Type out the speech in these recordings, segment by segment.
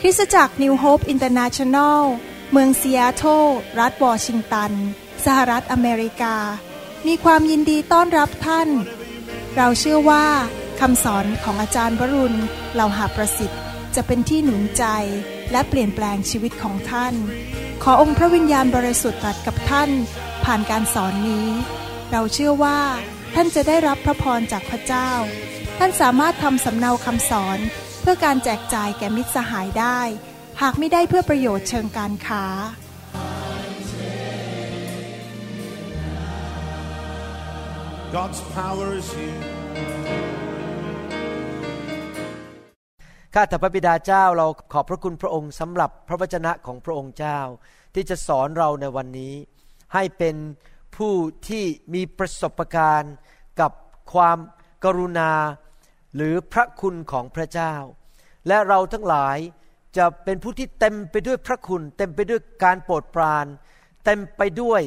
คริสตจักร New Hope International เมืองซีแอตเทิลรัฐวอชิงตัน สหรัฐอเมริกา มีความยินดีต้อนรับท่าน เราเชื่อว่าคำสอนของอาจารย์วรุณเหล่าหาประสิทธิ์ จะเป็นที่หนุนใจ และเปลี่ยนแปลงชีวิตของท่าน ขอองค์พระวิญญาณบริสุทธิ์ตรัสกับท่านผ่านการสอนนี้ เราเชื่อว่าท่านจะได้รับพระพรจากพระเจ้า ท่านสามารถทำสำเนาคำสอนเพื่อการแจกจ่ายแก่มิตรสหายได้ หากไม่ได้เพื่อประโยชน์เชิงการค้า God's power is here. ข้าแต่พระบิดาเจ้าเราขอบพระคุณพระองค์สำหรับพระวจนะของพระองค์เจ้า ที่จะสอนเราในวันนี้ ให้เป็นผู้ที่มีประสบการณ์กับความกรุณาหรือพระคุณของพระเจ้า และเราทั้งหลายจะเป็นผู้ที่เต็มไปด้วยพระคุณ เต็มไปด้วยการโปรดปราน เต็มไปด้วย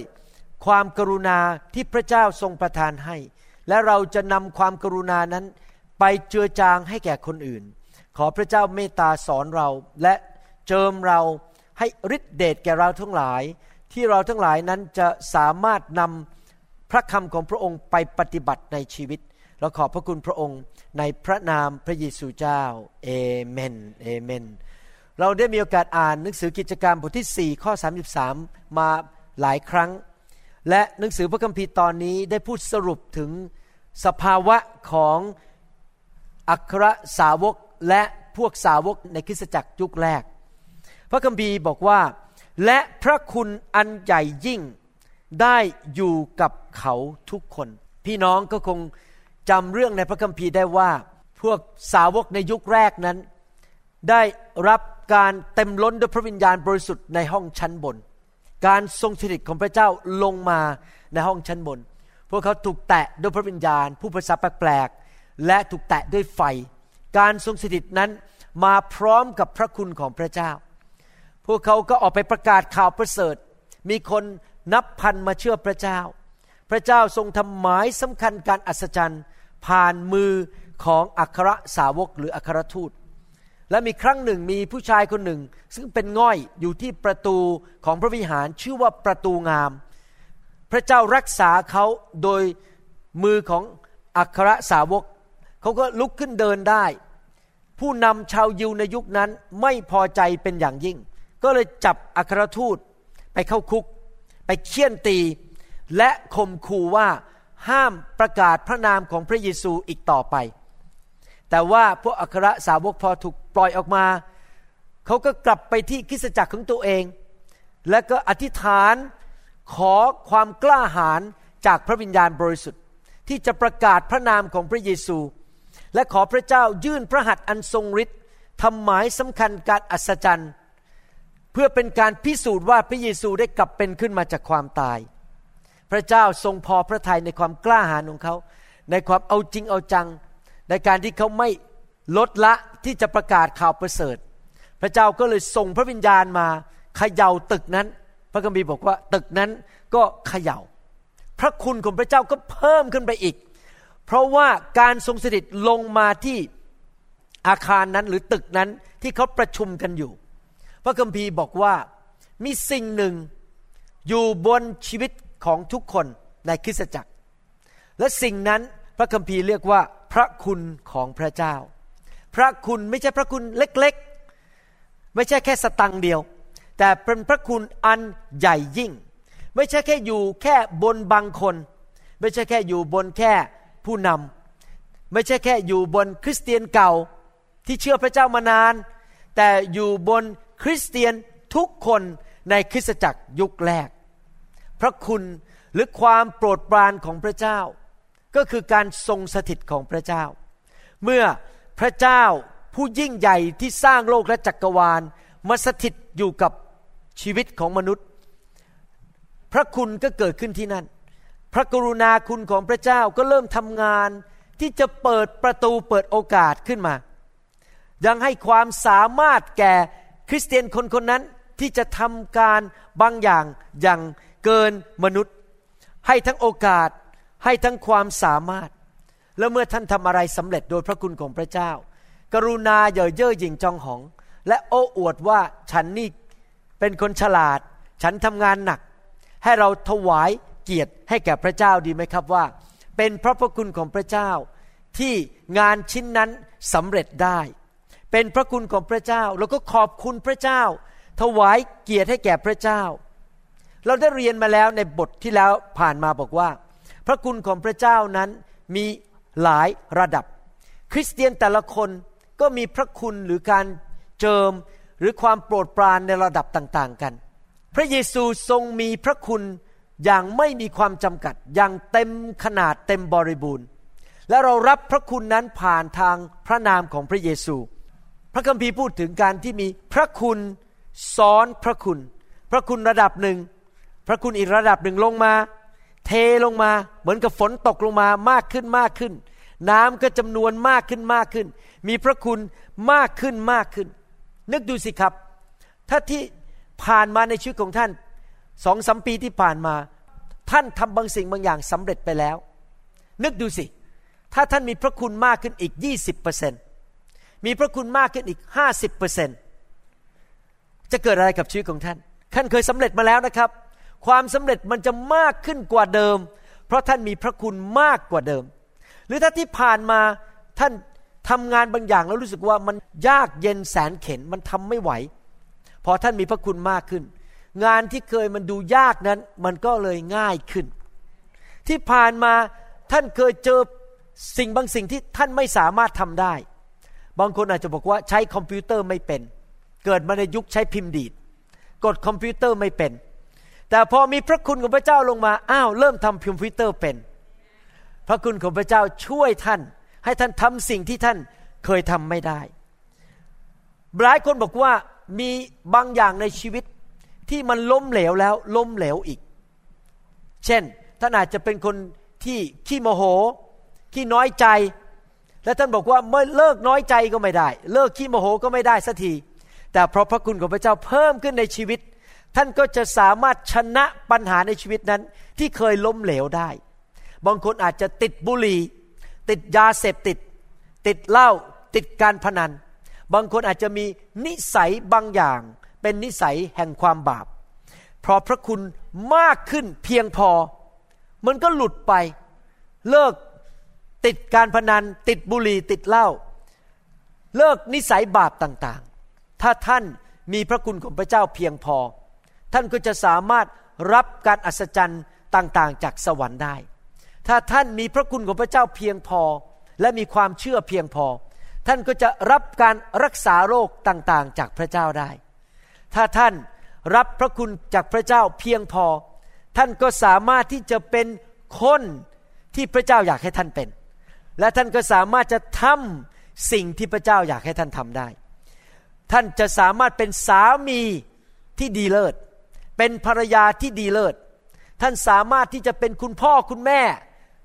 ความกรุณาที่พระเจ้าทรงประทานให้ และเราจะนำความกรุณานั้นไปเจือจางให้แก่คนอื่น ขอพระเจ้าเมตตาสอนเราและเจิมเราให้ฤทธิเดชแก่เราทั้งหลาย ที่เราทั้งหลายนั้นจะสามารถนำพระคำของพระองค์ไปปฏิบัติในชีวิตเราขอบพระคุณพระองค์ในพระนามพระเยซูเจ้าเอเมนเอเมน เราได้มีโอกาสอ่านหนังสือกิจการบทที่ 4 ข้อ 33 มาหลายครั้ง และหนังสือพระคัมภีร์ตอนนี้ได้พูดสรุปถึงสภาวะของอัครสาวก และพวกสาวกในคริสตจักรยุคแรก พระคัมภีร์บอกว่า และพระคุณอันใหญ่ยิ่งได้อยู่กับเขาทุกคน พี่น้องก็คงจำเรื่องในพระคัมภีร์ได้ว่า พวกสาวกในยุคแรกนั้น ได้รับการเต็มล้นด้วยพระวิญญาณบริสุทธิ์ในห้องชั้นบน การทรงสถิตของพระเจ้าลงมาในห้องชั้นบน พวกเขาถูกแตะด้วยพระวิญญาณ ผู้ภาษาแปลกๆและถูกแตะด้วยไฟ การทรงสถิตนั้นมาพร้อมกับพระคุณของพระเจ้า พวกเขาก็ออกไปประกาศข่าวประเสริฐ มีคนนับพันมาเชื่อพระเจ้า พระเจ้าทรงทำหมายสำคัญการอัศจรรย์ ผ่านมือของอัครสาวกหรืออัครทูต และมีครั้งหนึ่งมีผู้ชายคนหนึ่ง ซึ่งเป็นง่อยอยู่ที่ประตูของพระวิหารชื่อว่าประตูงาม พระเจ้ารักษาเขาโดยมือของอัครสาวก เขาก็ลุกขึ้นเดินได้ ผู้นำชาวยิวในยุคนั้นไม่พอใจเป็นอย่างยิ่ง ก็เลยจับอัครทูตไปเข้าคุก ไปเคี่ยนตี และข่มขู่ว่าห้ามประกาศพระนามของพระเยซูอีกต่อไป แต่ว่าพวกอัครสาวกพอถูกปล่อยออกมา เขาก็กลับไปที่คริสตจักรของตัวเอง และก็อธิษฐานขอความกล้าหาญจากพระวิญญาณบริสุทธิ์ ที่จะประกาศพระนามของพระเยซู และขอพระเจ้ายื่นพระหัตถ์อันทรงฤทธิ์ทำหมายสำคัญการอัศจรรย์ เพื่อเป็นการพิสูจน์ว่าพระเยซูได้กลับเป็นขึ้นมาจากความตาย พระเจ้าทรงพอพระทัยในความกล้าหาญของเขา ในความเอาจริงเอาจัง ในการที่เขาไม่ลดละที่จะประกาศข่าวประเสริฐ พระเจ้าก็เลยส่งพระวิญญาณมาเขย่าตึกนั้น พระคัมภีร์บอกว่าตึกนั้นก็เขย่า พระคุณของพระเจ้าก็เพิ่มขึ้นไปอีก เพราะว่าการทรงสถิตลงมาที่อาคารนั้นหรือตึกนั้นที่เขาประชุมกันอยู่ พระคัมภีร์บอกว่ามีสิ่งหนึ่งอยู่บนชีวิตของทุกคนในคริสตจักร และสิ่งนั้นพระคัมภีร์เรียกว่า พระคุณของพระเจ้า พระคุณไม่ใช่พระคุณเล็กๆ ไม่ใช่แค่สตังเดียว แต่เป็นพระคุณอันใหญ่ยิ่ง ไม่ใช่แค่อยู่แค่บนบางคน ไม่ใช่แค่อยู่บนแค่ ผู้นำไม่ใช่แค่อยู่บนคริสเตียนเก่าที่เชื่อพระเจ้ามานาน แต่อยู่บนคริสเตียนทุกคนในคริสตจักรยุคแรก พระคุณหรือความโปรดปรานของพระเจ้า ก็คือการทรงสถิตของพระเจ้า เมื่อพระเจ้าผู้ยิ่งใหญ่ที่สร้างโลกและจักรวาลมาสถิตอยู่กับชีวิตของมนุษย์ พระคุณก็เกิดขึ้นที่นั่น พระกรุณาคุณของพระเจ้าก็เริ่มทำงานที่จะเปิดประตูเปิดโอกาสขึ้นมา ยังให้ความสามารถแก่คริสเตียนคนคนนั้นที่จะทำการบางอย่างอย่างเกินมนุษย์ ให้ทั้งโอกาสให้ทั้งความสามารถ แล้วเมื่อท่านทำอะไรสำเร็จโดยพระคุณของพระเจ้า กรุณาเย่อเย่อหยิ่งจองหอง และโอ้อวดว่าฉันนี่เป็นคนฉลาด ฉันทำงานหนัก ให้เราถวาย เกียรติให้แก่พระเจ้าดีไหมครับว่า เป็นพระพระคุณของพระเจ้าที่งานชิ้นนั้นสำเร็จได้ เป็นพระคุณของพระเจ้าแล้วก็ขอบคุณพระเจ้า ถวายเกียรติให้แก่พระเจ้า เราได้เรียนมาแล้วในบทที่แล้วผ่านมาบอกว่า พระคุณของพระเจ้านั้นมีหลายระดับ คริสเตียนแต่ละคนก็มีพระคุณหรือการเจิมหรือความโปรดปรานในระดับต่างๆกัน พระเยซูทรงมีพระคุณ อย่างไม่มีความจำกัด อย่างเต็มขนาดเต็มบริบูรณ์ และเรารับพระคุณนั้นผ่านทางพระนามของพระเยซู พระคัมภีร์พูดถึงการที่มีพระคุณซ้อนพระคุณ พระคุณระดับหนึ่ง พระคุณอีกระดับหนึ่งลงมา เทลงมาเหมือนกับฝนตกลงมามากขึ้นมากขึ้น น้ำก็จำนวนมากขึ้นมากขึ้น มีพระคุณมากขึ้นมากขึ้น นึกดูสิครับ ถ้าที่ผ่านมาในชีวิตของท่าน สองสมปีที่ผ่านมา ท่านทำบางสิ่งบางอย่างสำเร็จไปแล้ว นึกดูสิ ถ้าท่านมีพระคุณมากขึ้นอีก 20%มีพระคุณมากขึ้นอีก 50%จะเกิดอะไรกับชีวิตของท่าน ท่านเคยสำเร็จมาแล้วนะครับ ความสำเร็จมันจะมากขึ้นกว่าเดิม เพราะท่านมีพระคุณมากกว่าเดิม หรือถ้าที่ผ่านมาท่านทำงานบางอย่างแล้วรู้สึกว่ามันยากเย็นแสนเข็นมันทำไม่ไหว พอท่านมีพระคุณมากขึ้น งานที่เคยมันดูยากนั้น มันก็เลยง่ายขึ้น ที่ผ่านมาท่านเคยเจอสิ่งบางสิ่งที่ท่านไม่สามารถทำได้ บางคนอาจจะบอกว่าใช้คอมพิวเตอร์ไม่เป็น เกิดมาในยุคใช้พิมพ์ดีด กดคอมพิวเตอร์ไม่เป็น แต่พอมีพระคุณของพระเจ้าลงมาอ้าวเริ่มทำคอมพิวเตอร์เป็น พระคุณของพระเจ้าช่วยท่าน ให้ท่านทำสิ่งที่ท่านเคยทำไม่ได้หลายคนบอกว่ามีบางอย่างในชีวิต ที่มันล้มเหลวแล้วล้มเหลวอีก เช่นท่านอาจจะเป็นคนที่ขี้โมโหขี้น้อยใจ และท่านบอกว่าเมื่อเลิกน้อยใจก็ไม่ได้ เลิกขี้โมโหก็ไม่ได้สักที แต่เพราะพระคุณของพระเจ้าเพิ่มขึ้นในชีวิต ท่านก็จะสามารถชนะปัญหาในชีวิตนั้นที่เคยล้มเหลวได้ บางคนอาจจะติดบุหรี่ ติดยาเสพติด ติดเหล้าติดการพนัน บางคนอาจจะมีนิสัยบางอย่าง เป็นนิสัยแห่งความบาป เพราะพระคุณมากขึ้นเพียงพอ มันก็หลุดไป เลิกติดการพนัน ติดบุหรี่ติดเหล้าเลิกนิสัยบาปต่างๆ ถ้าท่านมีพระคุณของพระเจ้าเพียงพอ ท่านก็จะสามารถรับการอัศจรรย์ต่างๆ จากสวรรค์ได้ ถ้าท่านมีพระคุณของพระเจ้าเพียงพอ และมีความเชื่อเพียงพอ ท่านก็จะรับการรักษาโรคต่างๆ จากพระเจ้าได้ ถ้าท่านรับพระคุณจากพระเจ้าเพียงพอ ท่านก็สามารถที่จะเป็นคนที่พระเจ้าอยากให้ท่านเป็น และท่านก็สามารถจะทำสิ่งที่พระเจ้าอยากให้ท่านทำได้ ท่านจะสามารถเป็นสามีที่ดีเลิศ เป็นภรรยาที่ดีเลิศ ท่านสามารถที่จะเป็นคุณพ่อคุณแม่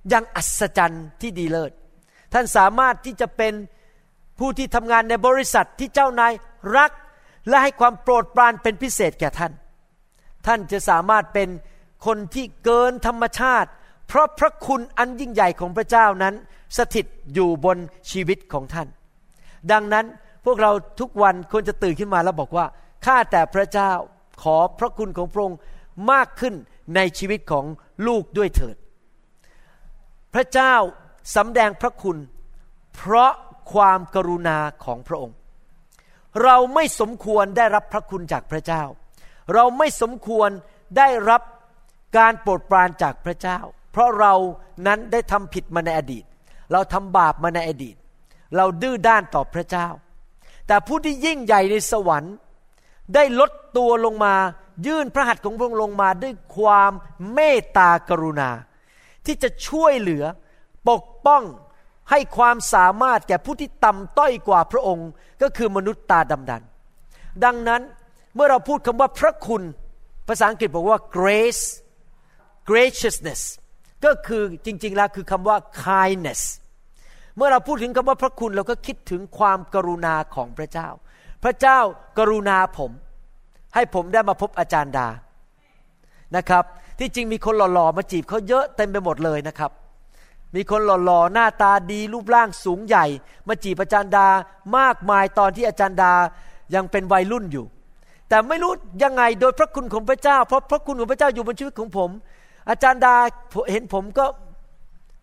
อย่างอัศจรรย์ที่ดีเลิศ ท่านสามารถที่จะเป็นผู้ที่ทำงานในบริษัทที่เจ้านายรัก และให้ความโปรดปรานเป็นพิเศษแก่ท่าน ท่านจะสามารถเป็นคนที่เกินธรรมชาติ เพราะพระคุณอันยิ่งใหญ่ของพระเจ้านั้น สถิตอยู่บนชีวิตของท่าน ดังนั้นพวกเราทุกวันควรจะตื่นขึ้นมาแล้วบอกว่าข้าแต่พระเจ้าขอพระคุณของพระองค์มากขึ้นในชีวิตของลูกด้วยเถิด พระเจ้าสำแดงพระคุณ เพราะความกรุณาของพระองค์ เราไม่สมควรได้รับพระคุณจากพระเจ้า เราไม่สมควรได้รับการโปรดปรานจากพระเจ้า เพราะเรานั้นได้ทำผิดมาในอดีต เราทำบาปมาในอดีต เราดื้อด้านต่อพระเจ้า แต่ผู้ที่ยิ่งใหญ่ในสวรรค์ ได้ลดตัวลงมายื่นพระหัตถ์ของพระองค์ลงมาด้วยความเมตตากรุณา ที่จะช่วยเหลือปกป้อง ให้ความสามารถแก่ผู้ที่ต่ำต้อยกว่าพระองค์ ก็คือมนุษย์ตาดำดัน ดังนั้นเมื่อเราพูดคำว่าพระคุณ ภาษาอังกฤษบอกว่า grace graciousness ก็คือจริง ๆ แล้วคือคำว่า kindness เมื่อเราพูดถึงคำว่าพระคุณเราก็คิดถึงความกรุณาของพระเจ้า พระเจ้ากรุณาผม ให้ผมได้มาพบอาจารย์ดานะครับ ที่จริงมีคนหล่อๆมาจีบเขาเยอะเต็มไปหมดเลยนะครับ มีคนหล่อๆ หน้าตาดีรูปร่างสูงใหญ่ มาจีบอาจารย์ดามากมายตอนที่อาจารย์ดายังเป็นวัยรุ่นอยู่ แต่ไม่รู้ยังไงโดยพระคุณของพระเจ้า เพราะพระคุณของพระเจ้าอยู่บนชีวิตของผม อาจารย์ดาเห็นผมก็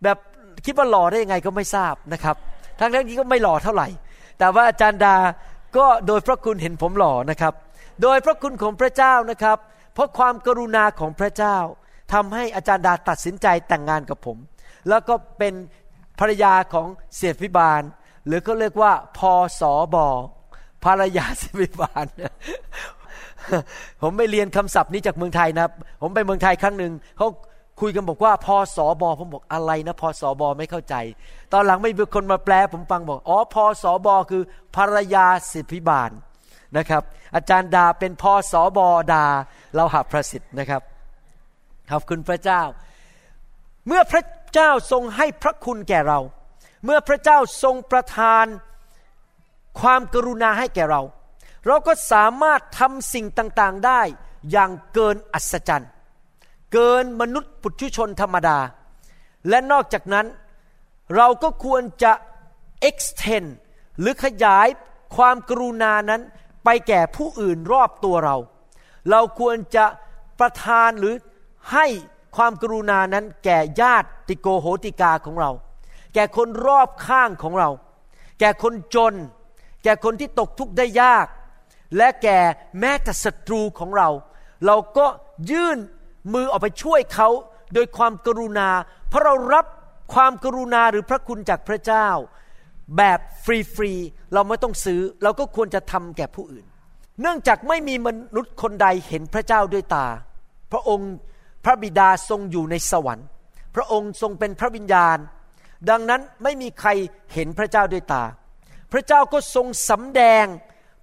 แบบคิดว่าหล่อได้ยังไงก็ไม่ทราบนะครับ ทั้งทั้งนี้ก็ไม่หล่อเท่าไหร่ แต่ว่าอาจารย์ดาก็โดยพระคุณเห็นผมหล่อนะครับ โดยพระคุณของพระเจ้านะครับ เพราะความกรุณาของพระเจ้าทำให้อาจารย์ดาตัดสินใจแต่งงานกับผม แล้วก็เป็นภรรยาของเสียพิบาล หรือเขาเรียกว่าพอสอบอภรรยาเสียพิบาล ผมไปเรียนคำศัพท์นี้จากเมืองไทยนะผมไปเมืองไทยครั้งหนึ่งเขาคุยกันบอกว่าพอสอบอผมบอกอะไรนะพอสอบอไม่เข้าใจ ตอนหลังไม่มีคนมาแปลผมฟังบอกอ๋อพอสอบอคือภรรยาสิทธิบาลนะครับอาจารย์ดาเป็นพอสอบอดาเราหาประสิทธิ์นะครับขอบคุณพระเจ้า เมื่อพระ เจ้าทรงให้พระคุณแก่เรา เมื่อพระเจ้าทรงประทานความกรุณาให้แก่เรา เราก็สามารถทำสิ่งต่างๆได้อย่างเกินอัศจรรย์ เกินมนุษย์ปุถุชนธรรมดา และนอกจากนั้นเราก็ควรจะ extend หรือขยายความกรุณานั้นไปแก่ผู้อื่นรอบตัวเรา เราควรจะประทานหรือให้ ความกรุณานั้นแก่ญาติโกโหติกาของเรา แก่คนรอบข้างของเรา แก่คนจน แก่คนที่ตกทุกข์ได้ยาก และแก่แม้แต่ศัตรูของเรา เราก็ยื่นมือออกไปช่วยเขาโดยความกรุณา เพราะเรารับความกรุณาหรือพระคุณจากพระเจ้า แบบฟรีๆเราไม่ต้องซื้อ เราก็ควรจะทำแก่ผู้อื่น เนื่องจากไม่มีมนุษย์คนใดเห็นพระเจ้าด้วยตา พระองค์ พระบิดาทรงอยู่ในสวรรค์ พระองค์ทรงเป็นพระวิญญาณ ดังนั้นไม่มีใครเห็นพระเจ้าด้วยตา พระเจ้าก็ทรงสำแดง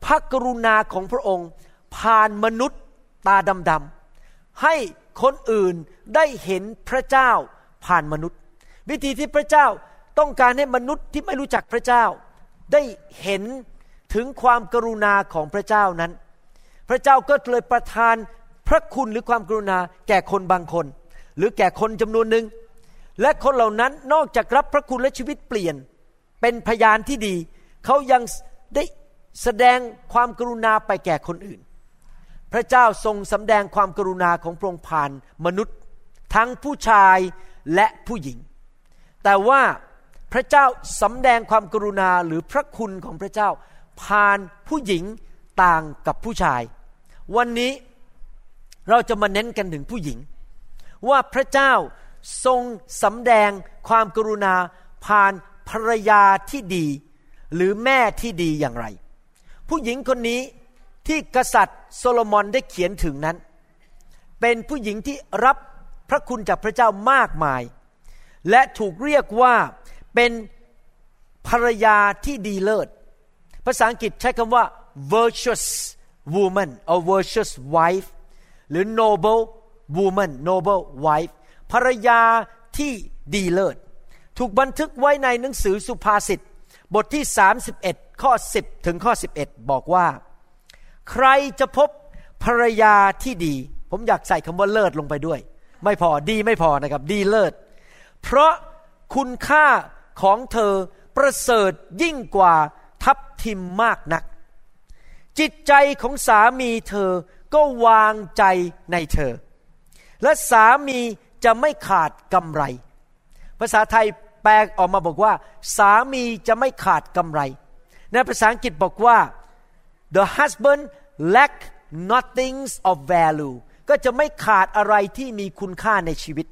พระกรุณาของพระองค์ ผ่านมนุษย์ตาดำๆให้คนอื่นได้เห็นพระเจ้าผ่านมนุษย์ วิธีที่พระเจ้าต้องการให้มนุษย์ที่ไม่รู้จักพระเจ้า ได้เห็นถึงความกรุณาของพระเจ้านั้น พระเจ้าก็เลยประทาน พระคุณหรือความกรุณาแก่คนบางคน หรือแก่คนจำนวนหนึ่ง และคนเหล่านั้นนอกจากรับพระคุณและชีวิตเปลี่ยน เป็นพยานที่ดี เขายังได้แสดงความกรุณาไปแก่คนอื่น พระเจ้าทรงสำแดงความกรุณาของพระองค์ผ่านมนุษย์ ทั้งผู้ชายและผู้หญิง แต่ว่าพระเจ้าสำแดงความกรุณาหรือพระคุณของพระเจ้า ผ่านผู้หญิงต่างกับผู้ชาย วันนี้ เราจะมาเน้นกันถึงผู้หญิง ว่าพระเจ้าทรงสำแดงความกรุณาผ่านภรรยาที่ดี หรือแม่ที่ดีอย่างไร ผู้หญิงคนนี้ที่กษัตริย์โซโลมอนได้เขียนถึงนั้น เป็นผู้หญิงที่รับพระคุณจากพระเจ้ามากมาย และถูกเรียกว่าเป็นภรรยาที่ดีเลิศ ภาษาอังกฤษใช้คำว่า virtuous woman or virtuous wife หรือ noble woman noble wife ภรรยาที่ดีเลิศ ถูกบันทึกไว้ในหนังสือสุภาษิตบทที่ 31 ข้อ 10 ถึงข้อ 11 บอกว่า ใครจะพบภรรยาที่ดี ผมอยากใส่คำว่าเลิศลงไปด้วย ไม่พอดีไม่พอนะครับ ดีเลิศ เพราะคุณค่าของเธอประเสริฐยิ่งกว่าทับทิมมากนัก จิตใจของสามีเธอ ก็วางใจในเธอ และสามีจะไม่ขาดกำไร ภาษาไทยแปลออกมาบอกว่า สามีจะไม่ขาดกำไร ในภาษาอังกฤษบอกว่า the husband lack nothing of value ก็จะไม่ขาดอะไรที่มีคุณค่าในชีวิต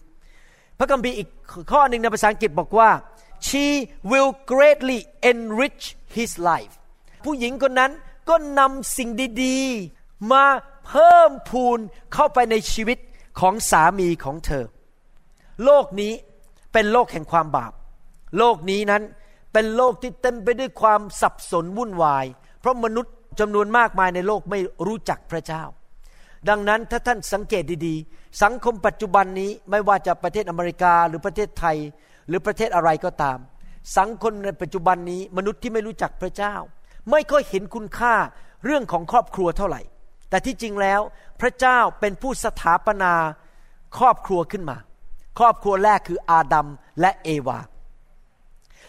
พระคัมภีร์อีกข้อหนึ่งในภาษาอังกฤษบอกว่า she will greatly enrich his life ผู้หญิงคนนั้นก็นำสิ่งดี ๆ มา เพิ่มพูนเข้าไปในชีวิตของสามีของเธอ โลกนี้เป็นโลกแห่งความบาป โลกนี้นั้นเป็นโลกที่เต็มไปด้วยความสับสนวุ่นวาย เพราะมนุษย์จำนวนมากมายในโลกไม่รู้จักพระเจ้า ดังนั้นถ้าท่านสังเกตดีๆ สังคมปัจจุบันนี้ไม่ว่าจะประเทศอเมริกาหรือประเทศไทยหรือประเทศอะไรก็ตาม สังคมในปัจจุบันนี้มนุษย์ที่ไม่รู้จักพระเจ้า ไม่ค่อยเห็นคุณค่าเรื่องของครอบครัวเท่าไหร่ แต่ที่จริงแล้วพระเจ้าเป็นผู้สถาปนาครอบครัวขึ้นมา ครอบครัวแรกคืออาดัมและเอวา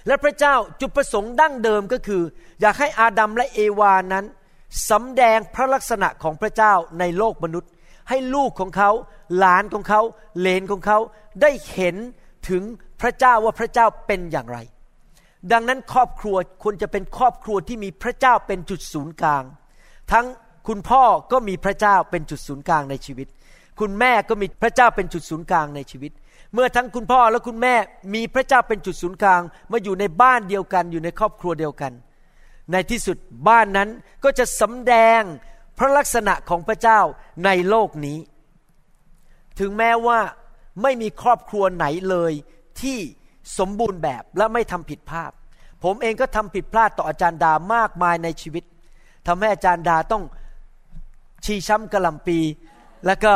และพระเจ้าจุดประสงค์ดั้งเดิมก็คือ อยากให้อาดัมและเอวานั้นสำแดงพระลักษณะของพระเจ้าในโลกมนุษย์ ให้ลูกของเขาหลานของเขาเลนของเขาได้เห็นถึงพระเจ้าว่าพระเจ้าเป็นอย่างไร ดังนั้นครอบครัวควรจะเป็นครอบครัวที่มีพระเจ้าเป็นจุดศูนย์กลาง ทั้ง คุณพ่อก็มีพระเจ้าเป็นจุดศูนย์กลางในชีวิต คุณแม่ก็มีพระเจ้าเป็นจุดศูนย์กลางในชีวิต เมื่อทั้งคุณพ่อและคุณแม่มีพระเจ้าเป็นจุดศูนย์กลาง มาอยู่ในบ้านเดียวกัน อยู่ในครอบครัวเดียวกัน ในที่สุดบ้านนั้นก็จะสำแดงพระลักษณะของพระเจ้าในโลกนี้ ถึงแม้ว่าไม่มีครอบครัวไหนเลยที่สมบูรณ์แบบและไม่ทำผิดพลาด ผมเองก็ทำผิดพลาดต่ออาจารย์ดามากมายในชีวิตทำให้อาจารย์ดาต้อง ชีช้ำกระลำปี แล้วก็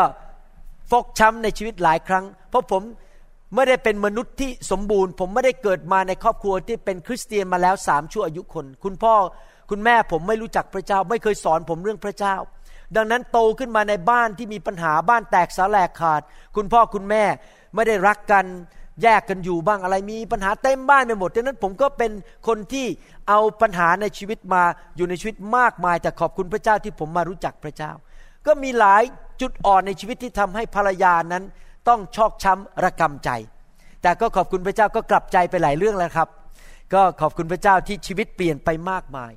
ฟกช้ำในชีวิตหลายครั้ง เพราะผมไม่ได้เป็นมนุษย์ที่สมบูรณ์ ผมไม่ได้เกิดมาในครอบครัวที่เป็นคริสเตียนมาแล้วสามชั่วอายุคน คุณพ่อคุณแม่ผมไม่รู้จักพระเจ้า ไม่เคยสอนผมเรื่องพระเจ้า ดังนั้นโตขึ้นมาในบ้านที่มีปัญหาบ้านแตกสาแหลกขาด คุณพ่อคุณแม่ไม่ได้รักกัน แยกกันอยู่บ้างอะไรมีปัญหาเต็มบ้านไปหมดดังนั้นผมก็เป็นคนที่เอาปัญหาในชีวิตมาอยู่ในชีวิตมากมาย แต่ขอบคุณพระเจ้าที่ผมมารู้จักพระเจ้า ก็มีหลายจุดอ่อนในชีวิตที่ทำให้ภรรยานั้น ต้องชอกช้ำระกำใจ แต่ก็ขอบคุณพระเจ้าก็กลับใจไปหลายเรื่องแล้วครับ ก็ขอบคุณพระเจ้าที่ชีวิตเปลี่ยนไปมากมาย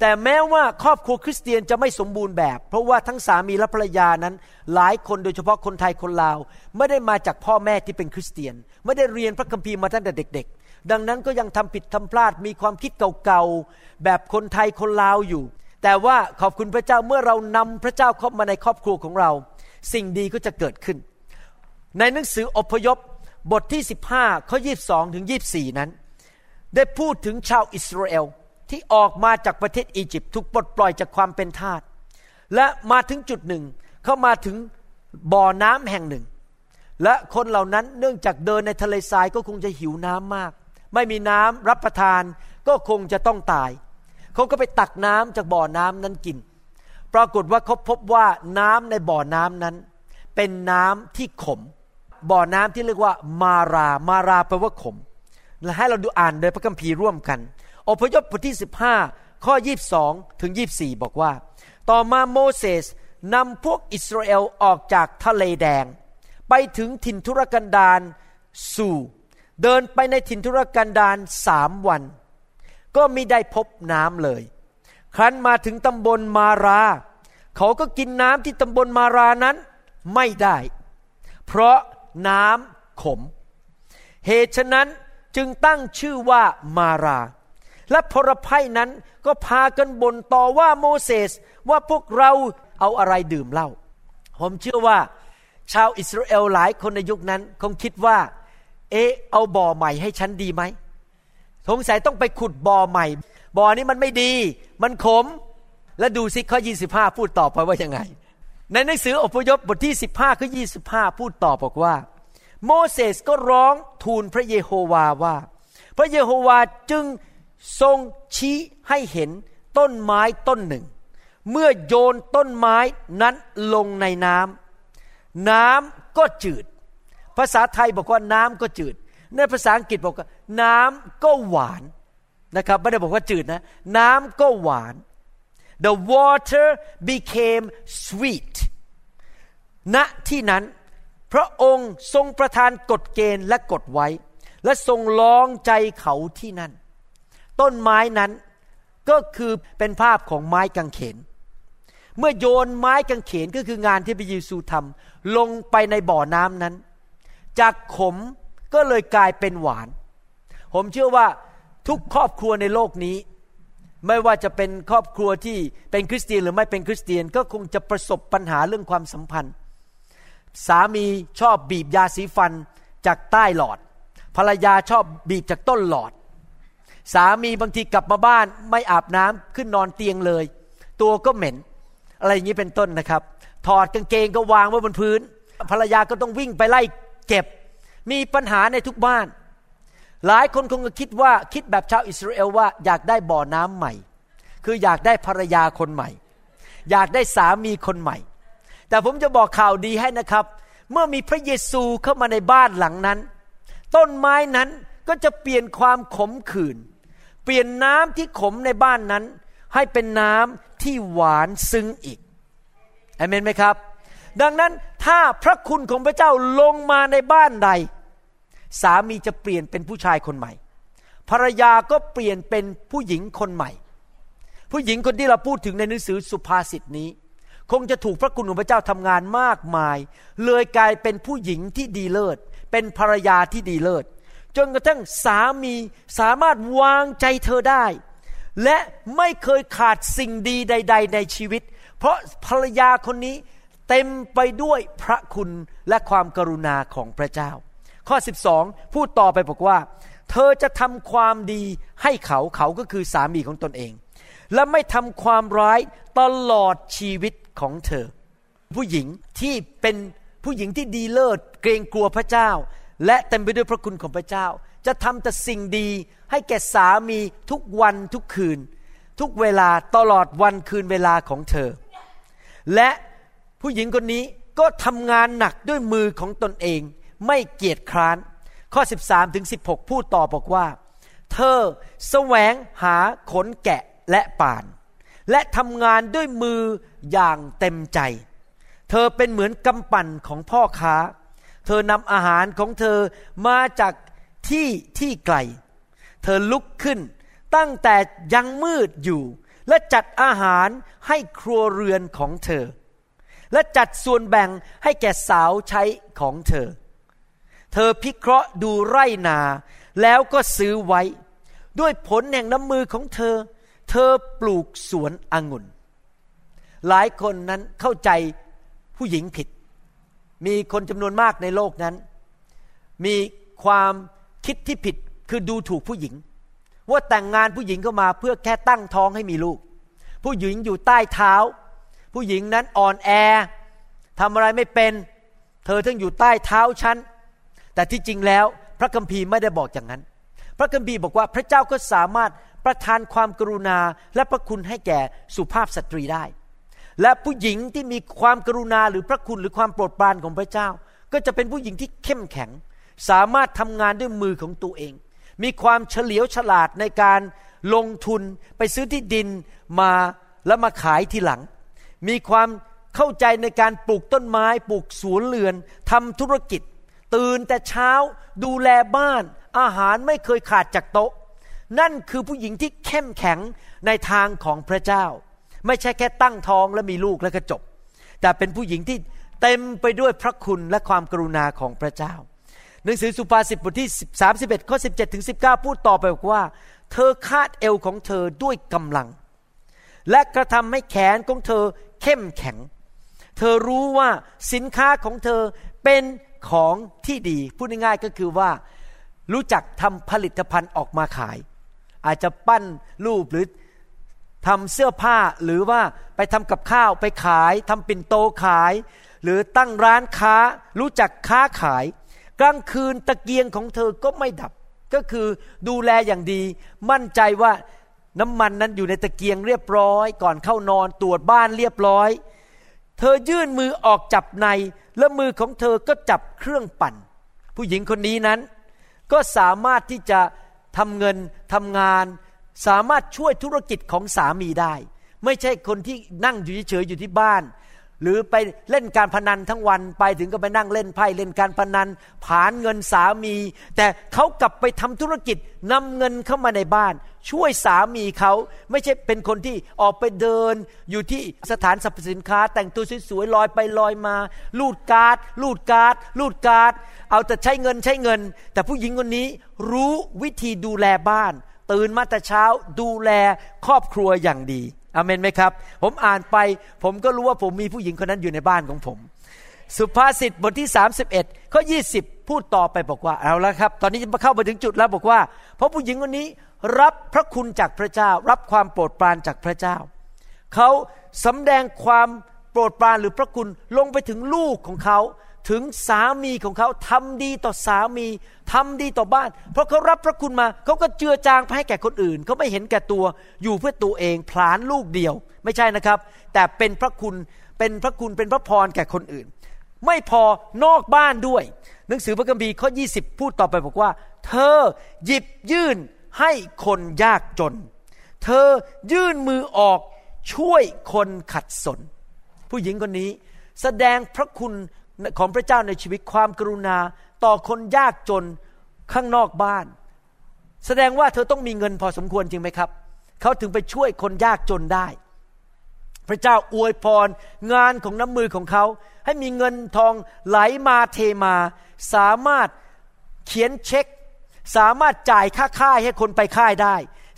แต่แม้ว่าครอบครัวคริสเตียนจะไม่สมบูรณ์แบบ เพราะว่าทั้งสามีและภรรยานั้น หลายคนโดยเฉพาะคนไทยคนลาว ไม่ได้มาจากพ่อแม่ที่เป็นคริสเตียน ไม่ได้เรียนพระคัมภีร์มาตั้งแต่เด็ก ๆ ดังนั้นก็ยังทำผิดทำพลาดมีความคิดเก่าๆแบบคนไทยคนลาวอยู่ แต่ว่าขอบคุณพระเจ้าเมื่อเรานำพระเจ้าเข้ามาในครอบครัวของเรา สิ่งดีก็จะเกิดขึ้น ในหนังสืออพยพบทที่ 15ข้อ22ถึง24 นั้น ได้พูดถึงชาวอิสราเอล ที่ออกมาจากประเทศอียิปต์ถูกปลดปล่อยจากความเป็นทาสและมาถึงจุดหนึ่ง เข้ามาถึงบ่อน้ำแห่งหนึ่ง และคนเหล่านั้นเนื่องจากเดินในทะเลทรายก็คงจะหิวน้ำมาก ไม่มีน้ำรับประทานก็คงจะต้องตาย เขาก็ไปตักน้ำจากบ่อน้ำนั้นกิน ปรากฏว่าเขาพบว่าน้ำในบ่อน้ำนั้น เป็นน้ำที่ขม บ่อน้ำที่เรียกว่ามารา มาราแปลว่าขม และให้เราดูอ่านโดยพระคัมภีร์ร่วมกัน อพยพบทที่ 15 ข้อ 22 ถึง 24 บอกว่า ต่อมาโมเสสนำพวกอิสราเอลออกจากทะเลแดง ไปถึงถิ่นทุรกันดารสู่ เดินไปในถิ่นทุรกันดารสามวัน ก็มิได้พบน้ำเลย ครั้นมาถึงตำบลมารา เขาก็กินน้ำที่ตำบลมารานั้นไม่ได้ เพราะน้ำขม เหตุฉะนั้นจึงตั้งชื่อว่ามารา และพลภัยนั้นก็พากันบ่นต่อว่าโมเสสว่าพวกเราเอาอะไรดื่มเหล้าผมเชื่อว่าชาวอิสราเอลหลายคนในยุคนั้นคงคิดว่า เอ๊เอาบ่อใหม่ให้ฉันดีไหมสงสัยต้องไปขุดบ่อใหม่ บ่อนี้มันไม่ดี มันขม แล้วดูสิข้อ 25 พูดต่อไปว่ายังไง ในหนังสืออพยพบทที่ 15ข้อ25 พูดต่อบอกว่า โมเสสก็ร้องทูลพระเยโฮวาว่า พระเยโฮวาจึง ทรงชี้ให้เห็นต้นไม้ต้นหนึ่ง เมื่อโยนต้นไม้นั้นลงในน้ำน้ำก็จืด ภาษาไทยบอกว่าน้ำก็จืด ในภาษาอังกฤษบอกว่าน้ำก็หวานนะครับไม่ได้บอกว่าจืดนะ น้ำก็หวาน the water became sweet ณที่นั้น พระองค์ทรงประทานกฎเกณฑ์และกฎไว้ และทรงลองใจเขาที่นั่น ต้นไม้นั้นก็คือเป็นภาพของไม้กางเขน เมื่อโยนไม้กางเขนก็คืองานที่พระเยซูทำลงไปในบ่อน้ำนั้น จากขมก็เลยกลายเป็นหวาน ผมเชื่อว่าทุกครอบครัวในโลกนี้ ไม่ว่าจะเป็นครอบครัวที่เป็นคริสเตียนหรือไม่เป็นคริสเตียนก็คงจะประสบปัญหาเรื่องความสัมพันธ์ สามีชอบบีบยาสีฟันจากใต้หลอด ภรรยาชอบบีบจากต้นหลอด สามีบางทีกลับมาบ้านไม่อาบน้ำขึ้นนอนเตียงเลย ตัวก็เหม็น อะไรอย่างนี้เป็นต้นนะครับ ถอดกางเกงก็วางไว้บนพื้น ภรรยาก็ต้องวิ่งไปไล่เก็บ มีปัญหาในทุกบ้าน หลายคนคงจะคิดว่าคิดแบบชาวอิสราเอลว่าอยากได้บ่อน้ำใหม่ คืออยากได้ภรรยาคนใหม่ อยากได้สามีคนใหม่ แต่ผมจะบอกข่าวดีให้นะครับ เมื่อมีพระเยซูเข้ามาในบ้านหลังนั้น ต้นไม้นั้นก็จะเปลี่ยนความขมขื่น เปลี่ยนน้ำที่ขมในบ้านนั้น ให้เป็นน้ำที่หวานซึ้งอีกอเมนไหมครับ ดังนั้นถ้าพระคุณของพระเจ้าลงมาในบ้านใด สามีจะเปลี่ยนเป็นผู้ชายคนใหม่ ภรรยาก็เปลี่ยนเป็นผู้หญิงคนใหม่ ผู้หญิงคนที่เราพูดถึงในหนังสือสุภาษิตนี้ คงจะถูกพระคุณของพระเจ้าทำงานมากมาย เลยกลายเป็นผู้หญิงที่ดีเลิศ เป็นภรรยาที่ดีเลิศ จนกระทั่งสามีสามารถวางใจเธอได้ และไม่เคยขาดสิ่งดีใด ๆ ในชีวิต เพราะภรรยาคนนี้เต็มไปด้วยพระคุณและความกรุณาของพระเจ้า ข้อ 12 พูดต่อไปบอกว่า เธอจะทำความดีให้เขาเขาก็คือสามีของตนเอง และไม่ทำความร้ายตลอดชีวิตของเธอ ผู้หญิงที่เป็นผู้หญิงที่ดีเลิศเกรงกลัวพระเจ้า และเต็มไปด้วยพระคุณของพระเจ้า จะทำแต่สิ่งดีให้แก่สามีทุกวันทุกคืน ทุกเวลาตลอดวันคืนเวลาของเธอ และผู้หญิงคนนี้ก็ทำงานหนักด้วยมือของตนเอง ไม่เกียจคร้าน ข้อ 13ถึง16 พูดต่อบอกว่า เธอแสวงหาขนแกะและป่าน และทำงานด้วยมืออย่างเต็มใจ เธอเป็นเหมือนกำปั่นของพ่อค้า เธอนำอาหารของเธอมาจากที่ที่ไกล เธอลุกขึ้น ตั้งแต่ยังมืดอยู่ และจัดอาหารให้ครัวเรือนของเธอ และจัดส่วนแบ่งให้แก่สาวใช้ของเธอ เธอพิเคราะห์ดูไร่นา แล้วก็ซื้อไว้ ด้วยผลแห่งน้ำมือของเธอ เธอปลูกสวนองุ่น หลายคนนั้นเข้าใจผู้หญิงผิด มีคนจำนวนมากในโลกนั้น มีความคิดที่ผิดคือดูถูกผู้หญิง ว่าแต่งงานผู้หญิงเข้ามาเพื่อแค่ตั้งท้องให้มีลูก ผู้หญิงอยู่ใต้เท้า ผู้หญิงนั้นอ่อนแอทำอะไรไม่เป็น เธอทั้งอยู่ใต้เท้าฉันแต่ที่จริงแล้วพระคัมภีร์ไม่ได้บอกอย่างนั้น พระคัมภีร์บอกว่าพระเจ้าก็สามารถประทานความกรุณาและพระคุณให้แก่สุภาพสตรีได้ และผู้หญิงที่มีความกรุณาหรือพระคุณหรือความโปรดปรานของพระเจ้า ก็จะเป็นผู้หญิงที่เข้มแข็ง สามารถทำงานด้วยมือของตัวเอง มีความเฉลียวฉลาดในการลงทุนไปซื้อที่ดินมาแล้วมาขายทีหลัง มีความเข้าใจในการปลูกต้นไม้ ปลูกสวนเรือนทำธุรกิจ ตื่นแต่เช้าดูแลบ้าน อาหารไม่เคยขาดจากโต๊ะ นั่นคือผู้หญิงที่เข้มแข็งในทางของพระเจ้า ไม่ใช่แค่ตั้งท้องและมีลูกแล้วก็จบ แต่เป็นผู้หญิงที่เต็มไปด้วยพระคุณและความกรุณาของพระเจ้า หนังสือสุภาษิตบทที่ 31 ข้อ 17 ถึง 19 พูดต่อไปบอกว่า เธอคาดเอวของเธอด้วยกำลัง และกระทำให้แขนของเธอเข้มแข็ง เธอรู้ว่าสินค้าของเธอเป็นของที่ดี พูดง่ายๆก็คือว่า รู้จักทำผลิตภัณฑ์ออกมาขาย อาจจะปั้นรูปหรือ ทำเสื้อผ้าหรือว่าไปทำกับข้าวไปขายทำปิ่นโตขาย หรือตั้งร้านค้ารู้จักค้าขาย กลางคืนตะเกียงของเธอก็ไม่ดับ ก็คือดูแลอย่างดี มั่นใจว่าน้ำมันนั้นอยู่ในตะเกียงเรียบร้อย ก่อนเข้านอนตรวจบ้านเรียบร้อย เธอยื่นมือออกจับในและมือของเธอก็จับเครื่องปั่น ผู้หญิงคนนี้นั้น ก็สามารถที่จะทำเงินทำงาน สามารถช่วยธุรกิจของสามีได้ ไม่ใช่คนที่นั่งอยู่เฉยๆอยู่ที่บ้าน หรือไปเล่นการพนันทั้งวันไปถึงก็ไปนั่งเล่นไพ่เล่นการพนัน ผานเงินสามี แต่เขากลับไปทำธุรกิจนำเงินเข้ามาในบ้าน ช่วยสามีเขาไม่ใช่เป็นคนที่ออกไปเดิน อยู่ที่สถานสรรพสินค้า แต่งตัวสวยๆลอยไปลอยมา ลูดการ์ดลูดการ์ดลูดการ์ดเอาแต่ใช้เงินใช้เงิน แต่ผู้หญิงคนนี้รู้วิธีดูแลบ้าน ตื่นมาแต่เช้าดูแลครอบครัวอย่างดีอเมนไหมครับ ผมอ่านไปผมก็รู้ว่าผมมีผู้หญิงคนนั้นอยู่ในบ้านของผม สุภาษิตบทที่ 31ข้อ20 พูดต่อไปบอกว่าเอาละครับ ตอนนี้จะเข้ามาถึงจุดแล้วบอกว่า เพราะผู้หญิงคนนี้รับพระคุณจากพระเจ้า รับความโปรดปรานจากพระเจ้า เขาสำแดงความโปรดปรานหรือพระคุณลงไปถึงลูกของเขา ถึงสามีของเขาทำดีต่อสามีทำดีต่อบ้าน เพราะเขารับพระคุณมาเขาก็เจือจางไปให้แก่คนอื่นเขาไม่เห็นแก่ตัวอยู่เพื่อตัวเองพลานลูกเดียว ไม่ใช่นะครับ แต่เป็นพระคุณเป็นพระคุณเป็นพระพรแก่คนอื่น ไม่พอนอกบ้านด้วย หนังสือพระคัมภีร์ข้อ 20 พูดต่อไปบอกว่า เธอหยิบยื่นให้คนยากจน เธอยื่นมือออกช่วยคนขัดสน ผู้หญิงคนนี้แสดงพระคุณ ของพระเจ้าในชีวิตความกรุณาต่อคนยากจนข้างนอกบ้าน แสดงว่าเธอต้องมีเงินพอสมควรจริงไหมครับ เขาถึงไปช่วยคนยากจนได้ พระเจ้าอวยพรงานของน้ำมือของเขา ให้มีเงินทองไหลมาเทมา สามารถเขียนเช็ค สามารถจ่ายค่าค่ายให้คนไปค่ายได้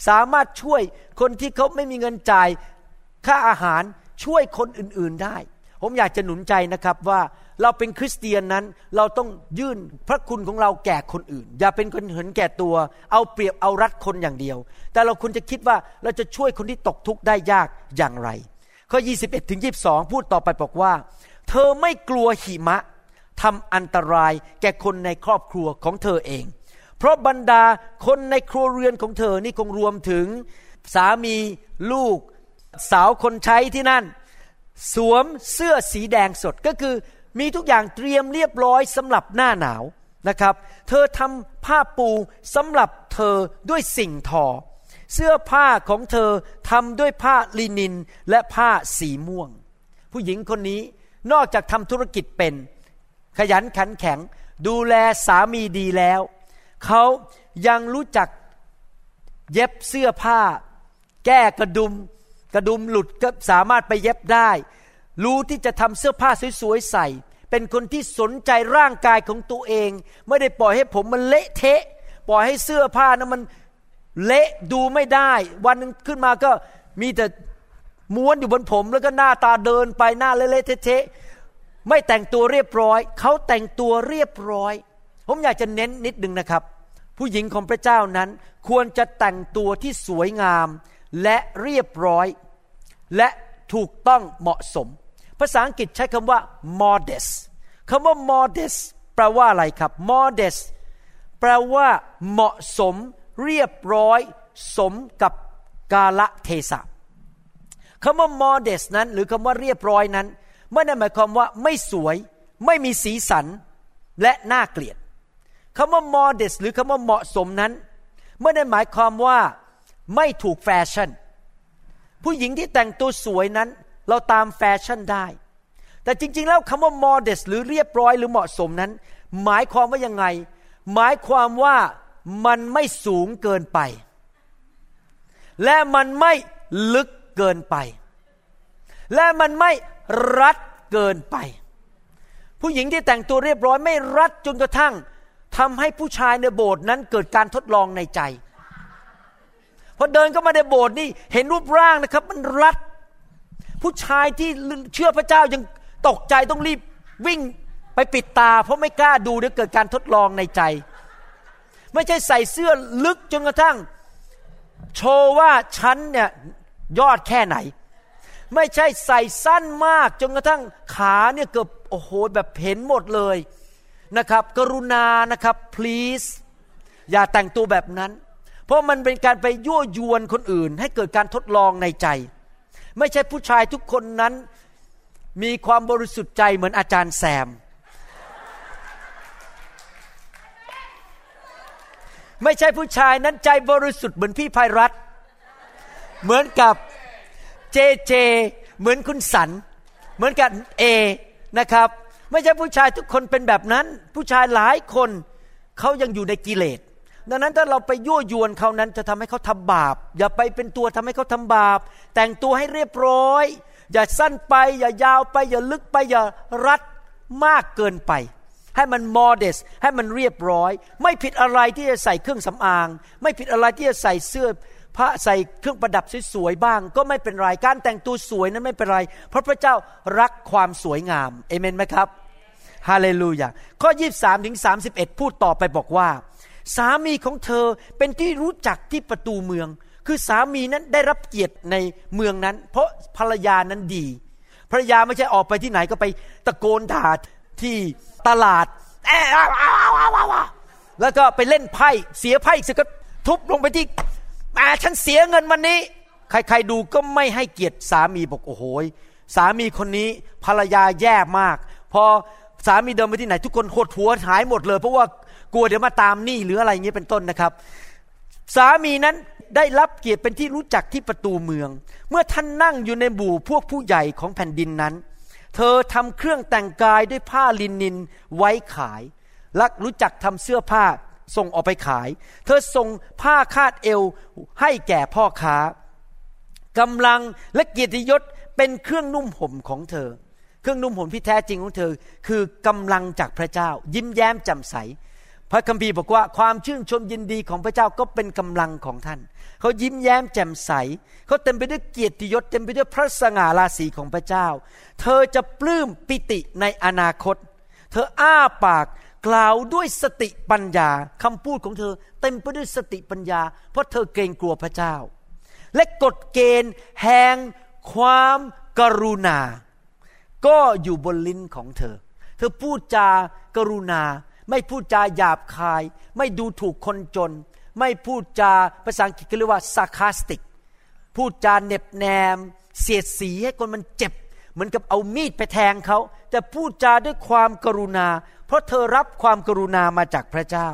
สามารถช่วยคนที่เขาไม่มีเงินจ่ายค่าอาหารช่วยคนอื่นๆได้ ผมอยากจะหนุนใจนะครับว่า เราเป็นคริสเตียนนั้น เราต้องยื่นพระคุณของเราแก่คนอื่น อย่าเป็นคนเห็นแก่ตัว เอาเปรียบเอารัดคนอย่างเดียว แต่เราควรจะคิดว่าเราจะช่วยคนที่ตกทุกข์ได้ยากอย่างไร ข้อ 21ถึง22 พูดต่อไปบอกว่า เธอไม่กลัวหิมะทำอันตรายแก่คนในครอบครัวของเธอเอง เพราะบรรดาคนในครัวเรือนของเธอนี่คงรวมถึงสามีลูกสาวคนใช้ที่นั่น สวมเสื้อสีแดงสดก็คือ มีทุกอย่างเตรียมเรียบร้อยสำหรับหน้าหนาวนะครับ เธอทำผ้าปูสำหรับเธอด้วยสิ่งทอ เสื้อผ้าของเธอทำด้วยผ้าลินินและผ้าสีม่วง ผู้หญิงคนนี้นอกจากทำธุรกิจเป็น ขยันขันแข็ง ดูแลสามีดีแล้ว เขายังรู้จักเย็บเสื้อผ้า แก้กระดุม กระดุมหลุดก็สามารถไปเย็บได้ รู้ที่จะทำเสื้อผ้าสวยๆใส่ เป็นคนที่สนใจร่างกายของตัวเอง ไม่ได้ปล่อยให้ผมมันเละเทะ ปล่อยให้เสื้อผ้านั้นมันเละดูไม่ได้ วันนึงขึ้นมาก็มีแต่ม้วนอยู่บนผมแล้วก็หน้าตาเดินไปหน้าเละเทะไม่แต่งตัวเรียบร้อย เขาแต่งตัวเรียบร้อย ผมอยากจะเน้นนิดนึงนะครับ ผู้หญิงของพระเจ้านั้นควรจะแต่งตัวที่สวยงาม และเรียบร้อย และถูกต้องเหมาะสม ภาษาอังกฤษใช้คำว่า modest คำว่า modest แปลว่าอะไรครับ modest แปลว่าเหมาะสม เรียบร้อย สมกับกาละเทศะคำว่า modest นั้น หรือคำว่าเรียบร้อยนั้นไม่ได้หมายความว่าไม่สวย ไม่มีสีสันและน่าเกลียดคำว่า modest หรือคำว่าเหมาะสมนั้นไม่ได้หมายความว่าไม่ถูกแฟชั่น ผู้หญิงที่แต่งตัวสวยนั้น เราตามแฟชั่นได้ แต่จริง ๆ แล้วคำว่า modest หรือเรียบร้อยหรือเหมาะสมนั้น หมายความว่ายังไง หมายความว่ามันไม่สูงเกินไป และมันไม่ลึกเกินไป และมันไม่รัดเกินไป ผู้หญิงที่แต่งตัวเรียบร้อยไม่รัดจนกระทั่งทำให้ผู้ชายในโบสถ์นั้นเกิดการทดลองในใจพอเดินเข้ามาในโบสถ์นี่เห็นรูปร่างนะครับ มันรัด ผู้ชายที่เชื่อพระเจ้ายังตกใจต้องรีบวิ่งไปปิดตา เพราะไม่กล้าดูเดี๋ยวเกิดการทดลองในใจ ไม่ใช่ใส่เสื้อลึกจนกระทั่ง โชว์ว่าฉันเนี่ยยอดแค่ไหน ไม่ใช่ใส่สั้นมากจนกระทั่งขาเนี่ยเกือบโอ้โหแบบเห็นหมดเลยนะครับ กรุณานะครับ please อย่าแต่งตัวแบบนั้น เพราะมันเป็นการไปยั่วยวนคนอื่น ให้เกิดการทดลองในใจ ไม่ใช่ผู้ชายทุกคนนั้น มีความบริสุทธิ์ใจเหมือนอาจารย์แซม ไม่ใช่ผู้ชายนั้นใจบริสุทธิ์เหมือนพี่ภัยรัตเหมือนกับเจเจ เหมือนคุณสัน เหมือนกับเอนะครับ ไม่ใช่ผู้ชายทุกคนเป็นแบบนั้น ผู้ชายหลายคนเขายังอยู่ในกิเลส ดังนั้นถ้าเราไปยั่วยวนเขานั้นจะทำให้เขาทำบาป อย่าไปเป็นตัวทำให้เขาทำบาป แต่งตัวให้เรียบร้อย อย่าสั้นไป อย่ายาวไป อย่าลึกไป อย่ารัดมากเกินไป ให้มันโมเดสให้มันเรียบร้อย ไม่ผิดอะไรที่จะใส่เครื่องสำอาง ไม่ผิดอะไรที่จะใส่เสื้อพระใส่เครื่องประดับสวยๆบ้าง ก็ไม่เป็นไรการแต่งตัวสวยนั้นไม่เป็นไรเพราะพระเจ้ารักความสวยงามเอเมนไหมครับฮาเลลูยาข้อ 23 ถึง 31 พูดต่อไปบอกว่า สามีของเธอเป็นที่รู้จักที่ประตูเมือง คือสามีนั้นได้รับเกียรติในเมืองนั้น เพราะภรรยานั้นดี ภรรยาไม่ใช่ออกไปที่ไหนก็ไปตะโกนด่าที่ตลาดแอะแล้วก็ไปเล่นไพ่เสียไพ่เสร็จก็ทุบลงไปที่แหมฉันเสียเงินวันนี้ ใครๆดูก็ไม่ให้เกียรติสามีบอกโอ้โหสามีคนนี้ภรรยาแย่มาก พอสามีเดินไปที่ไหน ทุกคนหดหัวหายหมดเลย เพราะว่า กลัวเดี๋ยวมาตามหนี้หรืออะไรอย่างนี้เป็นต้นนะครับ สามีนั้นได้รับเกียรติเป็นที่รู้จักที่ประตูเมือง เมื่อท่านนั่งอยู่ในหมู่พวกผู้ใหญ่ของแผ่นดินนั้น เธอทำเครื่องแต่งกายด้วยผ้าลินินไว้ขายและรู้จักทำเสื้อผ้าส่งออกไปขาย เธอส่งผ้าคาดเอวให้แก่พ่อค้ากำลังและเกียรติยศเป็นเครื่องนุ่มห่มของเธอ เครื่องนุ่มห่มที่แท้จริงของเธอ คือกำลังจากพระเจ้า ยิ้มแย้มแจ่มใส พระคัมภีร์บอกว่าความชื่นชมยินดีของพระเจ้าก็เป็นกำลังของท่าน เขายิ้มแย้มแจ่มใส เขาเต็มไปด้วยเกียรติยศเต็มไปด้วยพระสง่าราศีของพระเจ้า เธอจะปลื้มปิติในอนาคต เธออ้าปากกล่าวด้วยสติปัญญาคำพูดของเธอเต็มไปด้วยสติปัญญา เพราะเธอเกรงกลัวพระเจ้า และกฎเกณฑ์แห่งความกรุณา ก็อยู่บนลิ้นของเธอ เธอพูดจากรุณา ไม่พูดจาหยาบคาย ไม่ดูถูกคนจน ไม่พูดจาภาษาอังกฤษเรียกว่า sarcastic พูดจาเน็บแนม เสียดสีให้คนมันเจ็บ เหมือนกับเอามีดไปแทงเขา แต่พูดจาด้วยความกรุณา เพราะเธอรับความกรุณามาจากพระเจ้า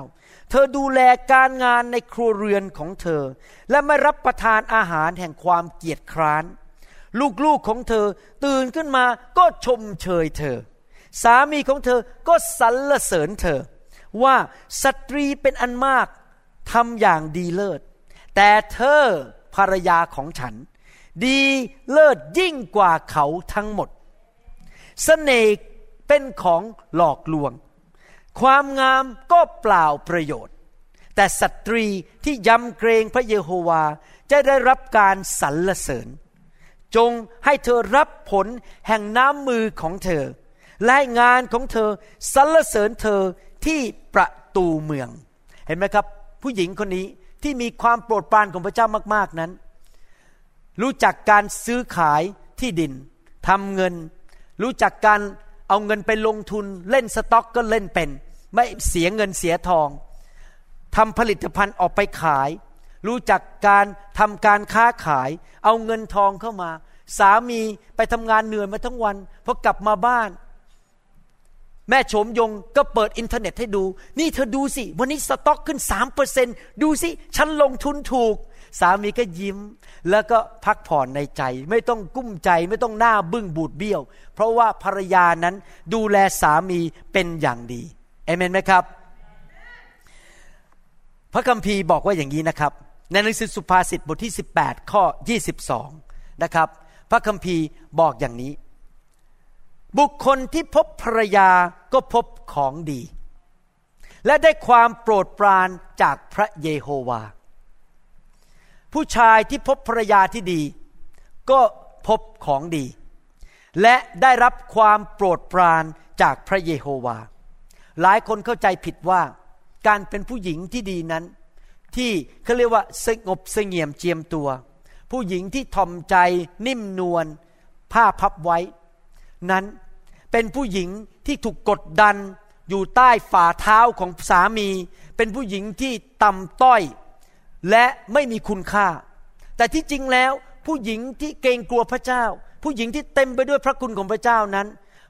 เธอดูแลการงานในครัวเรือนของเธอ และไม่รับประทานอาหารแห่งความเกียจคร้าน ลูกๆของเธอตื่นขึ้นมาก็ชมเชยเธอ สามีของเธอก็สรรเสริญเธอ ว่าสตรีเป็นอันมากทำอย่างดีเลิศ แต่เธอภรรยาของฉัน ดีเลิศยิ่งกว่าเขาทั้งหมดเสน่ห์เป็นของหลอกลวง ความงามก็เปล่าประโยชน์ แต่สตรีที่ยำเกรงพระเยโฮวาจะได้รับการสรรเสริญ จงให้เธอรับผลแห่งน้ำมือของเธอ และงานของเธอสรรเสริญเธอที่ประตูเมือง เห็นไหมครับ ผู้หญิงคนนี้ที่มีความโปรดปรานของพระเจ้ามาก ๆนั้น รู้จักการซื้อขายที่ดินทำเงิน รู้จักการเอาเงินไปลงทุนเล่นสต็อกก็เล่นเป็น ไม่เสียเงินเสียทองทำผลิตภัณฑ์ออกไปขาย รู้จักการทำการค้าขาย เอาเงินทองเข้ามา สามีไปทำงานเหนื่อยมาทั้งวันพอกลับมาบ้าน แม่โฉมยงก็เปิดอินเทอร์เน็ตให้ดู นี่เธอดูสิ วันนี้สต็อกขึ้นสามเปอร์เซ็นต์ดูสิ ฉันลงทุนถูก สามีก็ยิ้ม แล้วก็พักผ่อนในใจ ไม่ต้องกลุ้มใจไม่ต้องหน้าบึ้งบูดเบี้ยว เพราะว่าภรรยานั้นดูแลสามีเป็นอย่างดีเอเมนไหมครับ พระคัมภีร์บอกว่าอย่างนี้นะครับ ในหนังสือสุภาษิตบทที่ 18 ข้อ 22 นะครับ พระคัมภีร์บอกอย่างนี้ บุคคลที่พบภรรยาก็พบของดี และได้ความโปรดปรานจากพระเยโฮวา ผู้ชายที่พบภรรยาที่ดี ก็พบของดี และได้รับความโปรดปรานจากพระเยโฮวา หลายคนเข้าใจผิดว่า การเป็นผู้หญิงที่ดีนั้น ที่เขาเรียกว่าสงบเสงี่ยมเจียมตัว ผู้หญิงที่ทอมใจนิ่มนวลผ้าพับไว้ นั้น เป็นผู้หญิงที่ถูกกดดันอยู่ใต้ฝ่าเท้าของสามี เป็นผู้หญิงที่ต่ำต้อย และไม่มีคุณค่า แต่ที่จริงแล้วผู้หญิงที่เกรงกลัวพระเจ้า ผู้หญิงที่เต็มไปด้วยพระคุณของพระเจ้านั้น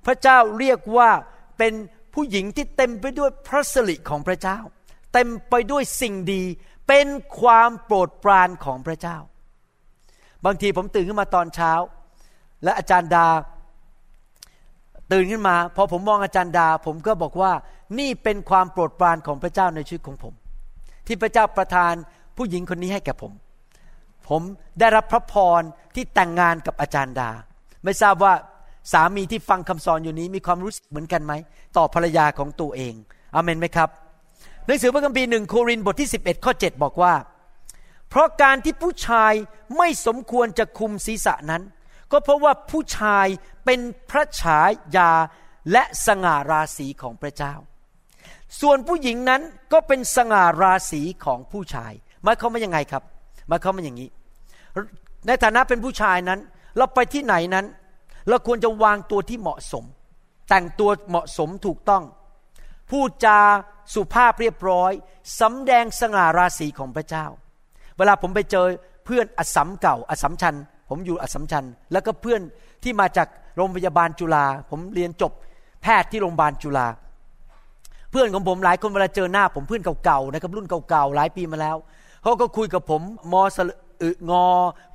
พระเจ้าเรียกว่าเป็นผู้หญิงที่เต็มไปด้วยพระสิริของพระเจ้า เต็มไปด้วยสิ่งดี เป็นความโปรดปรานของพระเจ้า บางทีผมตื่นขึ้นมาตอนเช้า และอาจารย์ดา ตื่นขึ้นมาพอผมมองอาจารย์ดา ผมก็บอกว่านี่เป็นความโปรดปรานของพระเจ้าในชีวิตของผม ที่พระเจ้าประทานผู้หญิงคนนี้ให้แก่ผม ผมได้รับพระพรที่แต่งงานกับอาจารย์ดา ไม่ทราบว่าสามีที่ฟังคำสอนอยู่นี้มีความรู้สึกเหมือนกันไหม ต่อภรรยาของตัวเองอเมนไหมครับหนังสือพระคัมภีร์หนึ่งโครินธ์บทที่ 11 ข้อ 7 บอกว่า เพราะการที่ผู้ชายไม่สมควรจะคุมศีรษะนั้น ก็เพราะว่าผู้ชาย เป็นพระฉายาและสง่าราศีของพระเจ้า ส่วนผู้หญิงนั้นก็เป็นสง่าราศีของผู้ชายหมายความว่ายังไงครับหมายความว่าอย่างนี้ ในฐานะเป็นผู้ชายนั้น เราไปที่ไหนนั้น เราควรจะวางตัวที่เหมาะสม แต่งตัวเหมาะสมถูกต้องพูดจาสุภาพเรียบร้อยสำแดงสง่าราศีของพระเจ้า เวลาผมไปเจอเพื่อนอสัมเก่าอสัมชัญผมอยู่อสัมชัญแล้วก็เพื่อน ที่มาจากโรงพยาบาลจุฬาผมเรียนจบแพทย์ที่โรงพยาบาลจุฬาเพื่อนของผมหลายคนเวลาเจอหน้าผมเพื่อนเก่าๆนะครับรุ่นเก่าๆหลายปีมาแล้วเขาก็คุยกับผมมอสอึงอ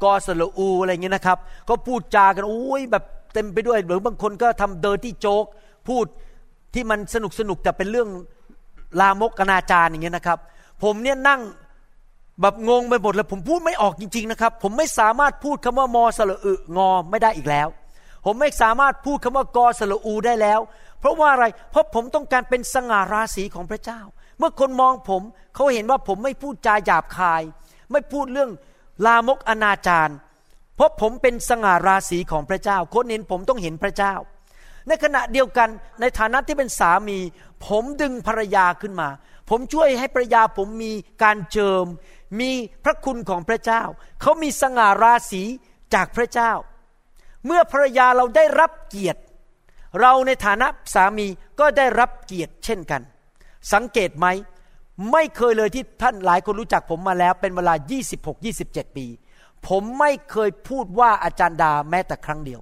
กอสลอูอะไรเงี้ยนะครับก็พูดจากันโอ้ยแบบเต็มไปด้วยหรือบางคนก็ทำเดินที่โจ๊กพูดที่มันสนุกสนุกแต่เป็นเรื่องลามกอนาจารอย่างเงี้ยนะครับ ผมเนี่ยนั่งแบบงงไปหมดเลยผมพูดไม่ออกจริง ๆ นะครับ ผมไม่สามารถพูดคำว่ามอสละอึงอไม่ได้อีกแล้ว ผมไม่สามารถพูดคำว่ากอสละอูได้แล้ว เพราะว่าอะไร เพราะผมต้องการเป็นสง่าราศีของพระเจ้า เมื่อคนมองผมเขาเห็นว่าผมไม่พูดจาหยาบคาย ไม่พูดเรื่องลามกอนาจารเพราะผมเป็นสง่าราศีของพระเจ้า คนเห็นผมต้องเห็นพระเจ้า ในขณะเดียวกันในฐานะที่เป็นสามี ผมดึงภรรยาขึ้นมา ผมช่วยให้ภรรยาผมมีการเจิม มีพระคุณของพระเจ้า เขามีสง่าราศีจากพระเจ้า เมื่อภรรยาเราได้รับเกียรติ เราในฐานะสามีก็ได้รับเกียรติเช่นกัน สังเกตไหม ไม่เคยเลยที่ท่านหลายคนรู้จักผมมาแล้วเป็นเวลา 26-27 ปี ผมไม่เคยพูดว่าอาจารย์ดาแม้แต่ครั้งเดียว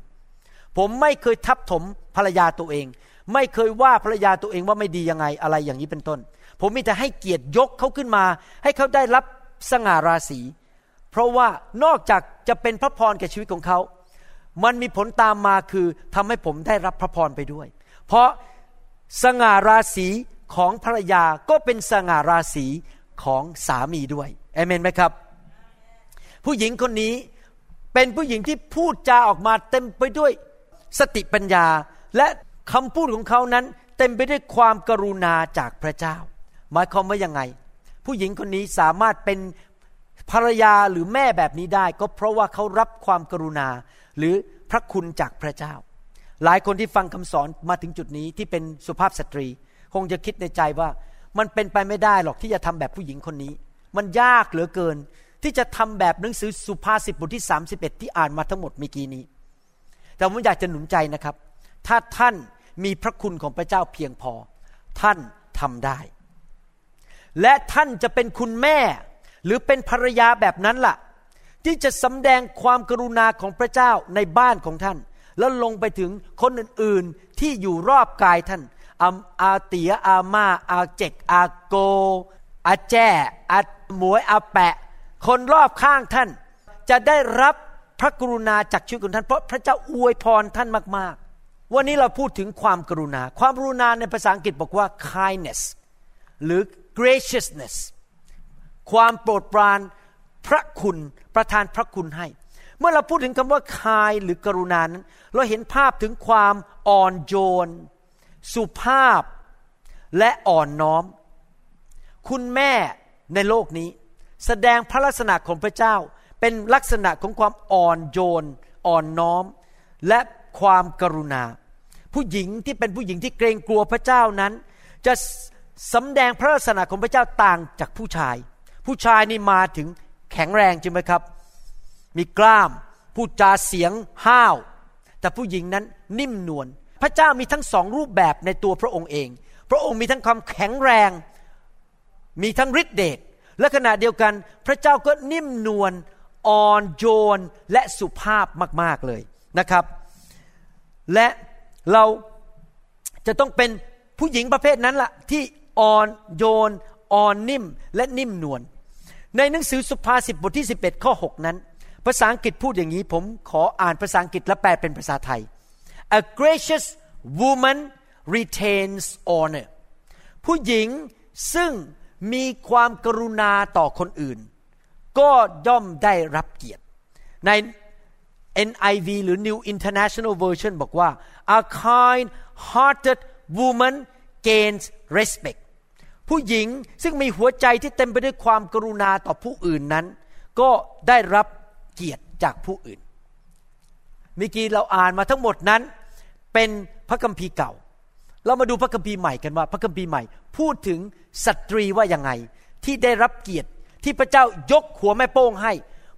ผมไม่เคยทับถมภรรยาตัวเอง ไม่เคยว่าภรรยาตัวเองว่าไม่ดียังไงอะไรอย่างนี้เป็นต้น ผมมีแต่ให้เกียรติยกเขาขึ้นมา ให้เขาได้รับสง่าราศี เพราะว่านอกจากจะเป็นพระพรแก่ชีวิตของเขา มันมีผลตามมาคือทำให้ผมได้รับพระพรไปด้วย เพราะสง่าราศีของภรรยาก็เป็นสง่าราศีของสามีด้วยเอเมนไหมครับ ผู้หญิงคนนี้เป็นผู้หญิงที่พูดจาออกมาเต็มไปด้วยสติปัญญา และคำพูดของเขานั้น เต็มไปด้วยความกรุณาจากพระเจ้า หมายความว่ายังไง ผู้หญิงคนนี้สามารถเป็นภรรยาหรือแม่แบบนี้ได้ ก็เพราะว่าเขารับความกรุณา หรือพระคุณจากพระเจ้า หลายคนที่ฟังคำสอนมาถึงจุดนี้ที่เป็นสุภาพสตรี คงจะคิดในใจว่ามันเป็นไปไม่ได้หรอกที่จะทำแบบผู้หญิงคนนี้ มันยากเหลือเกิน ที่จะทำแบบหนังสือสุภาษิตบทที่ 31 ที่อ่านมาทั้งหมดเมื่อกี้นี้ แต่ผมอยากจะหนุนใจนะครับ ถ้าท่านมีพระคุณของพระเจ้าเพียงพอ ท่านทำได้ และท่านจะเป็นคุณแม่ หรือเป็นภรรยาแบบนั้นละ่ะ ที่จะสำแดงความกรุณาของพระเจ้าในบ้านของท่าน แล้วลงไปถึงคนอื่นๆที่อยู่รอบกายท่านอาอาเตียอามา อาเจกอาโก อาแจอาหมวยอาแปะ คนรอบข้างท่าน จะได้รับพระกรุณาจากชีวิตของท่าน เพราะพระเจ้าอวยพรท่านมาก ๆ วันนี้เราพูดถึงความกรุณา ความกรุณาในภาษาอังกฤษบอกว่า kindness หรือ graciousness ความโปรดปราน พระคุณประทานพระคุณให้ เมื่อเราพูดถึงคำว่าคายหรือกรุณานั้น เราเห็นภาพถึงความอ่อนโยน สุภาพและอ่อนน้อม คุณแม่ในโลกนี้ แสดงพระลักษณะของพระเจ้า เป็นลักษณะของความอ่อนโยน อ่อนน้อม และความกรุณา ผู้หญิงที่เป็นผู้หญิงที่เกรงกลัวพระเจ้านั้น จะสำแดงพระลักษณะของพระเจ้าต่างจากผู้ชาย ผู้ชายนี่มาถึง แข็งแรงใช่ไหมครับ มีกล้ามพูดจาเสียงห้าว แต่ผู้หญิงนั้นนิ่มนวลพระเจ้ามีทั้งสองรูปแบบในตัวพระองค์เอง พระองค์มีทั้งความแข็งแรง มีทั้งฤทธิเดชและขณะเดียวกัน พระเจ้าก็นิ่มนวลอ่อนโยนและสุภาพมาก ๆเลยนะครับ และเราจะต้องเป็นผู้หญิงประเภทนั้นละ่ะที่อ่อนโยนอ่อนนิ่มและนิ่มนวล ในหนังสือสุภาษิตบทที่ 11 ข้อ 6 นั้น ภาษาอังกฤษพูดอย่างนี้ ผมขออ่านภาษาอังกฤษและแปลเป็นภาษาไทย a gracious woman retains honor ผู้หญิงซึ่งมีความกรุณาต่อคนอื่น ก็ย่อมได้รับเกียรติ ใน NIV หรือ New International Version บอกว่า a kind hearted woman gains respect ผู้หญิงซึ่งมีหัวใจที่เต็มไปด้วยความกรุณาต่อผู้อื่นนั้น ก็ได้รับเกียรติจากผู้อื่นเมื่อกี้เราอ่านมาทั้งหมดนั้น เป็นพระคัมภีร์เก่า เรามาดูพระคัมภีร์ใหม่กันว่า พระคัมภีร์ใหม่ พูดถึงสตรีว่ายังไง ที่ได้รับเกียรติที่พระเจ้ายกหัวแม่โป้งให้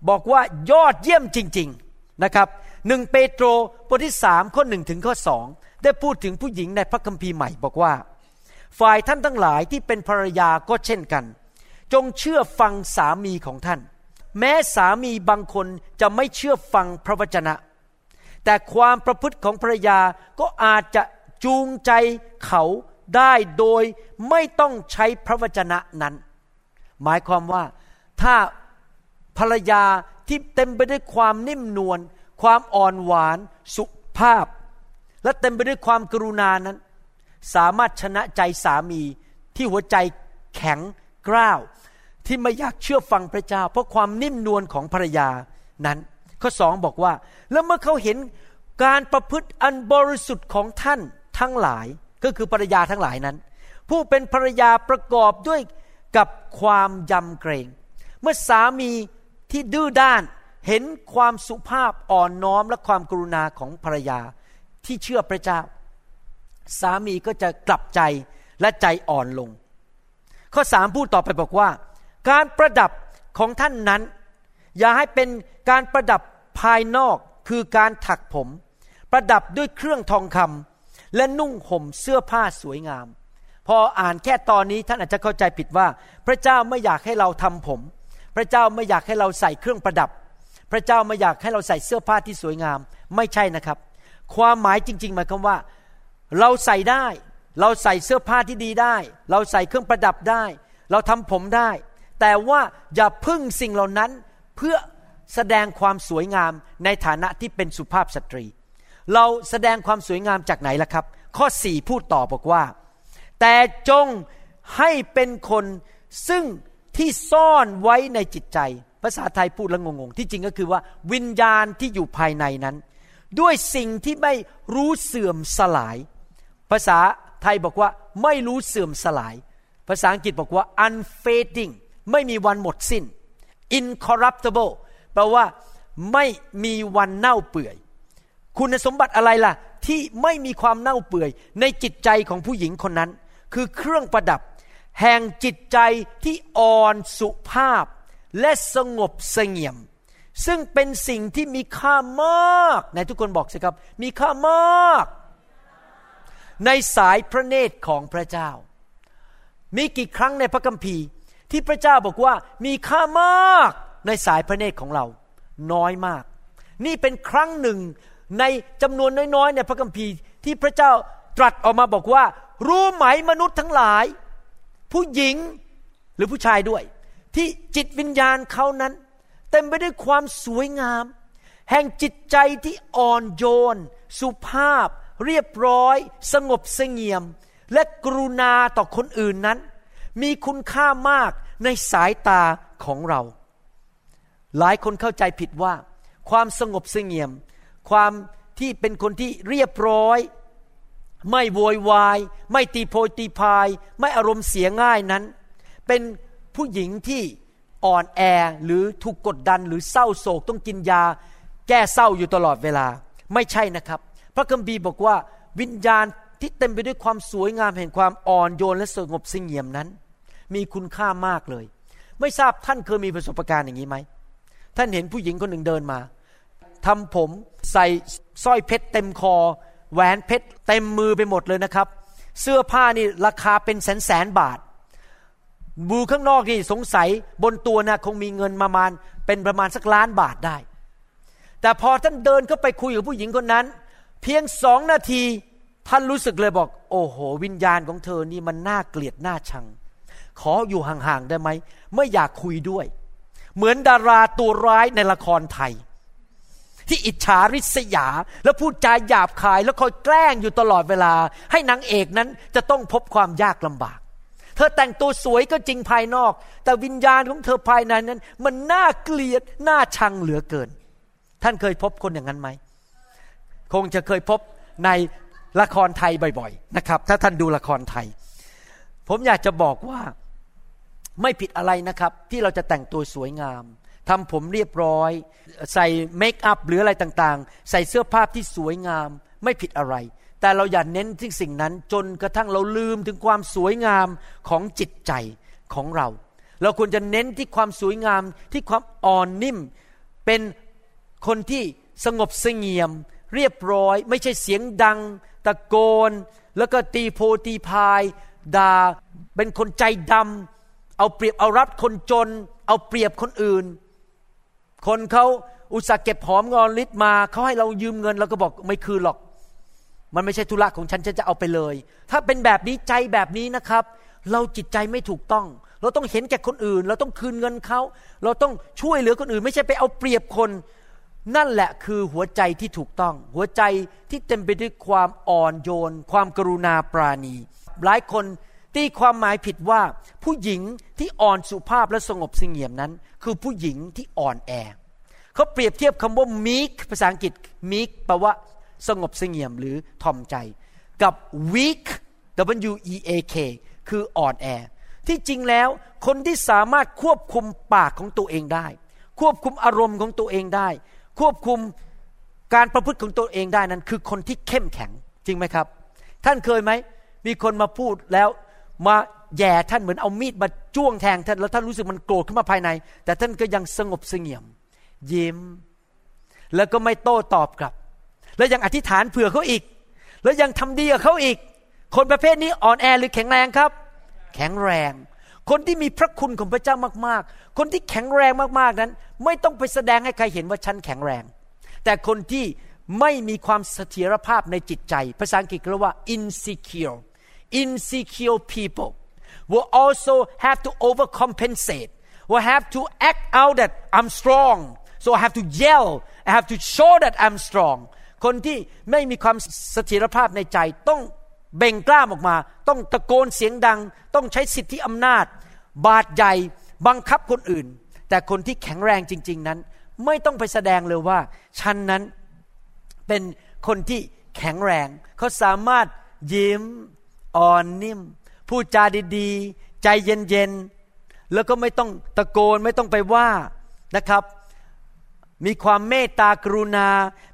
บอกว่ายอดเยี่ยมจริง ๆนะครับหนึ่งเปโตรบทที่สามข้อหนึ่งถึงข้อสองได้พูดถึงผู้หญิงในพระคัมภีร์ใหม่บอกว่า ฝ่ายท่านทั้งหลายที่เป็นภรรยาก็เช่นกัน จงเชื่อฟังสามีของท่าน แม้สามีบางคนจะไม่เชื่อฟังพระวจนะ แต่ความประพฤติของภรรยาก็อาจจะจูงใจเขาได้โดยไม่ต้องใช้พระวจนะนั้น หมายความว่าถ้าภรรยาที่เต็มไปด้วยความนิ่มนวลความอ่อนหวาน สุภาพ และเต็มไปด้วยความกรุณานั้น สามารถชนะใจสามีที่หัวใจแข็งกร้าวที่ไม่อยากเชื่อฟังพระเจ้า เพราะความนิ่มนวลของภรรยานั้น ข้อสองบอกว่า แล้วเมื่อเขาเห็นการประพฤติอันบริสุทธิ์ของท่านทั้งหลายก็คือภรรยาทั้งหลายนั้น ผู้เป็นภรรยาประกอบด้วยกับความยำเกรง เมื่อสามีที่ดื้อด้านเห็นความสุภาพอ่อนน้อมและความกรุณาของภรรยาที่เชื่อพระเจ้า สามีก็จะกลับใจและใจอ่อนลง ข้อสามพูดต่อไปบอกว่า การประดับของท่านนั้น อย่าให้เป็นการประดับภายนอกคือการถักผม ประดับด้วยเครื่องทองคำและนุ่งห่มเสื้อผ้าสวยงาม พออ่านแค่ตอนนี้ท่านอาจจะเข้าใจผิดว่า พระเจ้าไม่อยากให้เราทำผม พระเจ้าไม่อยากให้เราใส่เครื่องประดับ พระเจ้าไม่อยากให้เราใส่เสื้อผ้าที่สวยงาม ไม่ใช่นะครับ ความหมายจริง ๆ หมายความว่า เราใส่ได้ เราใส่เสื้อผ้าที่ดีได้ เราใส่เครื่องประดับได้ เราทำผมได้ แต่ว่าอย่าพึ่งสิ่งเหล่านั้นเพื่อแสดงความสวยงามในฐานะที่เป็นสุภาพสตรี เราแสดงความสวยงามจากไหนล่ะครับ ข้อสี่พูดต่อบอกว่า แต่จงให้เป็นคนซึ่งที่ซ่อนไว้ในจิตใจ ภาษาไทยพูดแล้วงงๆ ที่จริงก็คือว่า วิญญาณที่อยู่ภายในนั้น ด้วยสิ่งที่ไม่รู้เสื่อมสลาย ภาษาไทยบอกว่าไม่รู้เสื่อมสลาย ภาษาอังกฤษบอกว่า unfading ไม่มีวันหมดสิ้น incorruptible แปลว่าไม่มีวันเน่าเปื่อย คุณสมบัติอะไรล่ะ ที่ไม่มีความเน่าเปื่อย ในจิตใจของผู้หญิงคนนั้น คือเครื่องประดับ แห่งจิตใจที่อ่อนสุภาพ และสงบเสงี่ยม ซึ่งเป็นสิ่งที่มีค่ามาก ในทุกคนบอกสิครับ มีค่ามาก ในสายพระเนตรของพระเจ้า มีกี่ครั้งในพระคัมภีร์ที่พระเจ้าบอกว่ามีค่ามากในสายพระเนตรของเรา น้อยมาก นี่เป็นครั้งหนึ่งในจำนวนน้อยๆในพระคัมภีร์ที่พระเจ้าตรัสออกมาบอกว่า รู้ไหมมนุษย์ทั้งหลาย ผู้หญิงหรือผู้ชายด้วย ที่จิตวิญญาณเขานั้น เต็มไปด้วยความสวยงาม แห่งจิตใจที่อ่อนโยน สุภาพ เรียบร้อย สงบเสงี่ยม และกรุณาต่อคนอื่นนั้น มีคุณค่ามากในสายตาของเรา หลายคนเข้าใจผิดว่า ความสงบเสงี่ยม ความที่เป็นคนที่เรียบร้อย ไม่โวยวาย ไม่ตีโพยตีพาย ไม่อารมณ์เสียง่ายนั้น เป็นผู้หญิงที่อ่อนแอหรือถูกกดดันหรือเศร้าโศกต้องกินยา แก้เศร้าอยู่ตลอดเวลา ไม่ใช่นะครับ ระคัมภีร์บอกว่าวิญญาณที่เต็มไปด้วยความสวยงามแห่งความอ่อนโยนและสงบเสงี่ยมนั้น มีคุณค่ามากเลย ไม่ทราบท่านเคยมีประสบการณ์อย่างนี้ไหมท่านเห็นผู้หญิงคนหนึ่งเดินมาทำผมใส่สร้อยเพชรเต็มคอ แหวนเพชรเต็มมือไปหมดเลยนะครับ เสื้อผ้านี่ราคาเป็นแสนแสนบาทบูข้างนอกนี่สงสัยบนตัวนะคงมีเงินประมาณเป็นประมาณสักล้านบาทได้ แต่พอท่านเดินเข้าไปคุยกับผู้หญิงคนนั้น เพียงสองนาที ท่านรู้สึกเลยบอก โอ้โห วิญญาณของเธอนี่มันน่าเกลียดน่าชัง ขออยู่ห่างๆได้ไหมไม่อยากคุยด้วย เหมือนดาราตัวร้ายในละครไทย ที่อิจฉาริษยา แล้วพูดจาหยาบคายแล้วคอยแกล้งอยู่ตลอดเวลา ให้นางเอกนั้นจะต้องพบความยากลำบากเธอแต่งตัวสวยก็จริงภายนอก แต่วิญญาณของเธอภายในนั้น มันน่าเกลียดน่าชังเหลือเกิน ท่านเคยพบคนอย่างนั้นไหม คงจะเคยพบในละครไทยบ่อยๆนะครับ ถ้าท่านดูละครไทย ผมอยากจะบอกว่าไม่ผิดอะไรนะครับ ที่เราจะแต่งตัวสวยงามทำผมเรียบร้อย ใส่เมคอัพหรืออะไรต่างๆ ใส่เสื้อผ้าที่สวยงาม ไม่ผิดอะไร แต่เราอย่าเน้นที่สิ่งนั้นจนกระทั่งเราลืมถึงความสวยงามของจิตใจของเรา เราควรจะเน้นที่ความสวยงามที่ความอ่อนนิ่ม เป็นคนที่สงบเสงี่ยม เรียบร้อย ไม่ใช่เสียงดัง ตะโกน แล้วก็ตีโพตีพายด่าเป็นคนใจดำเอาเปรียบเอารัดคนจน เอาเปรียบคนอื่น คนเขาอุตส่าห์เก็บหอมงอนลิตมาเขาให้เรายืมเงินเราก็บอกไม่คืนหรอก มันไม่ใช่ธุระของฉันฉันจะเอาไปเลย ถ้าเป็นแบบนี้ใจแบบนี้นะครับ เราจิตใจไม่ถูกต้อง เราต้องเห็นแก่คนอื่น เราต้องคืนเงินเขา เราต้องช่วยเหลือคนอื่น ไม่ใช่ไปเอาเปรียบคน นั่นแหละคือหัวใจที่ถูกต้อง หัวใจที่เต็มไปด้วยความอ่อนโยน ความกรุณาปราณี หลายคนตีความหมายผิดว่า ผู้หญิงที่อ่อนสุภาพและสงบเสงี่ยมนั้น คือผู้หญิงที่อ่อนแอเขาเปรียบเทียบคำว่า meek ภาษาอังกฤษ meek แปลว่าสงบเสงี่ยมหรือทอมใจ กับ weak w e a k คืออ่อนแอ ที่จริงแล้วคนที่สามารถควบคุมปากของตัวเองได้ ควบคุมอารมณ์ของตัวเองได้ ควบคุมการประพฤติของตัวเองได้นั้น คือคนที่เข้มแข็งจริงไหมครับ ท่านเคยไหมมีคนมาพูดแล้วมาแย่ท่านเหมือนเอามีดมาจ้วงแทงท่านแล้วท่านรู้สึกมันโกรธขึ้นมาภายใน แต่ท่านก็ยังสงบเสงี่ยม ยิ้ม แล้วก็ไม่โต้ตอบกลับ แล้วยังอธิษฐานเผื่อเขาอีก แล้วยังทำดีกับเขาอีก คนประเภทนี้อ่อนแอหรือแข็งแรงครับ แข็งแรง คนที่มีพระคุณของพระเจ้ามากๆ คนที่แข็งแรงมากๆนั้น ไม่ต้องไปแสดงให้ใครเห็นว่าฉันแข็งแรง แต่คนที่ไม่มีความเสถียรภาพในจิตใจ ภาษาอังกฤษเรียกว่า insecure insecure people will also have to overcompensate will have to act out that I'm strong so I have to yell I have to show that I'm strong คนที่ไม่มีความเสถียรภาพในใจต้องเบ่งกล้ามออกมา ต้องตะโกนเสียงดัง ต้องใช้สิทธิอำนาจ บาดใหญ่บังคับคนอื่น แต่คนที่แข็งแรงจริง ๆนั้น ไม่ต้องไปแสดงเลยว่า ฉันนั้นเป็นคนที่แข็งแรง เขาสามารถยิ้มอ่อนนิ่ม พูดจาดีๆ ใจเย็นๆ แล้วก็ไม่ต้องตะโกนไม่ต้องไปว่านะครับ มีความเมตตากรุณา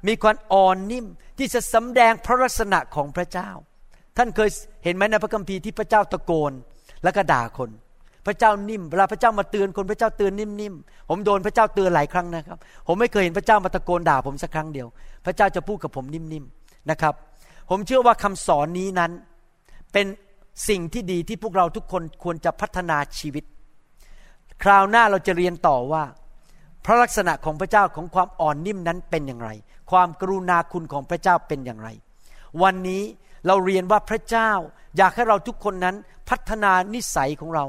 มีความอ่อนนิ่ม ที่จะสำแดงพระลักษณะของพระเจ้า ท่านเคยเห็นไหมในพระคัมภีร์ที่พระเจ้าตะโกนแล้วก็ด่าคน พระเจ้านิ่มเวลาพระเจ้ามาเตือนคนพระเจ้าเตือนนิ่มๆผมโดนพระเจ้าเตือนหลายครั้งนะครับ ผมไม่เคยเห็นพระเจ้ามาตะโกนด่าผมสักครั้งเดียว พระเจ้าจะพูดกับผมนิ่มๆนะครับ ผมเชื่อว่าคำสอนนี้นั้น เป็นสิ่งที่ดีที่พวกเราทุกคนควรจะพัฒนาชีวิต คราวหน้าเราจะเรียนต่อว่า พระลักษณะของพระเจ้าของความอ่อนนิ่มนั้นเป็นอย่างไร ความกรุณาคุณของพระเจ้าเป็นอย่างไร วันนี้เราเรียนว่าพระเจ้าอยากให้เราทุกคนนั้นพัฒนานิสัยของเรา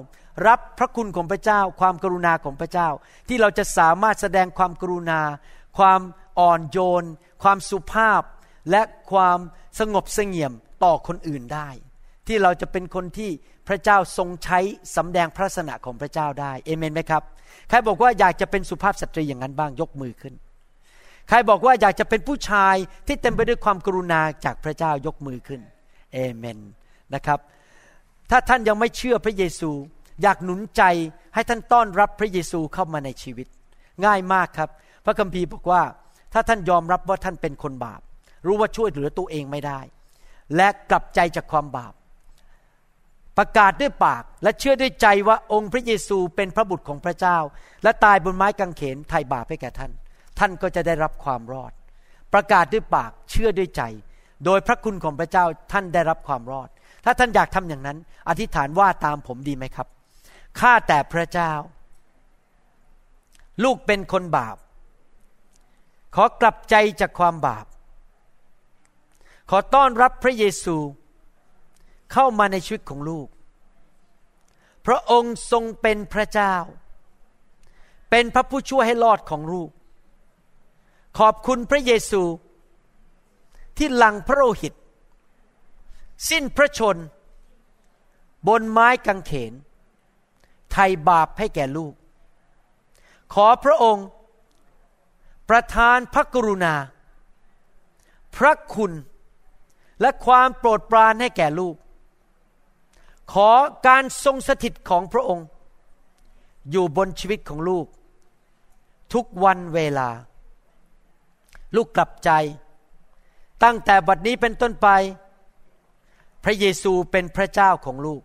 รับพระคุณของพระเจ้า ความกรุณาของพระเจ้า ที่เราจะสามารถแสดงความกรุณา ความอ่อนโยน ความสุภาพ และความสงบเสงี่ยมต่อคนอื่นได้ ที่เราจะเป็นคนที่พระเจ้าทรงใช้สำแดงพระลักษณะของพระเจ้าได้เอเมนไหมครับใครบอกว่าอยากจะเป็นสุภาพสตรีอย่างนั้นบ้างยกมือขึ้น ใครบอกว่าอยากจะเป็นผู้ชายที่เต็มไปด้วยความกรุณาจากพระเจ้ายกมือขึ้นเอเมนนะครับ ถ้าท่านยังไม่เชื่อพระเยซู อยากหนุนใจให้ท่านต้อนรับพระเยซูเข้ามาในชีวิต ง่ายมากครับ พระคัมภีร์บอกว่าถ้าท่านยอมรับว่าท่านเป็นคนบาป รู้ว่าช่วยเหลือตัวเองไม่ได้ และกลับใจจากความบาป ประกาศด้วยปากและเชื่อด้วยใจว่าองค์พระเยซูเป็นพระบุตรของพระเจ้า และตายบนไม้กางเขนไถ่บาปให้แก่ท่าน ท่านก็จะได้รับความรอด ประกาศด้วยปากเชื่อด้วยใจ โดยพระคุณของพระเจ้าท่านได้รับความรอด ถ้าท่านอยากทำอย่างนั้น อธิษฐานว่าตามผมดีไหมครับ ข้าแต่พระเจ้า ลูกเป็นคนบาป ขอกลับใจจากความบาป ขอต้อนรับพระเยซู เข้ามาในชีวิตของลูก พระองค์ทรงเป็นพระเจ้า เป็นพระผู้ช่วยให้รอดของลูก ขอบคุณพระเยซู ที่หลังพระโลหิต สิ้นพระชน บนไม้กางเขน ไถ่บาปให้แก่ลูก ขอพระองค์ ประทานพระกรุณา พระคุณและความโปรดปรานให้แก่ลูก ขอการทรงสถิตของพระองค์ อยู่บนชีวิตของลูก ทุกวันเวลา ลูกกลับใจ ตั้งแต่บัดนี้เป็นต้นไป พระเยซูเป็นพระเจ้าของลูก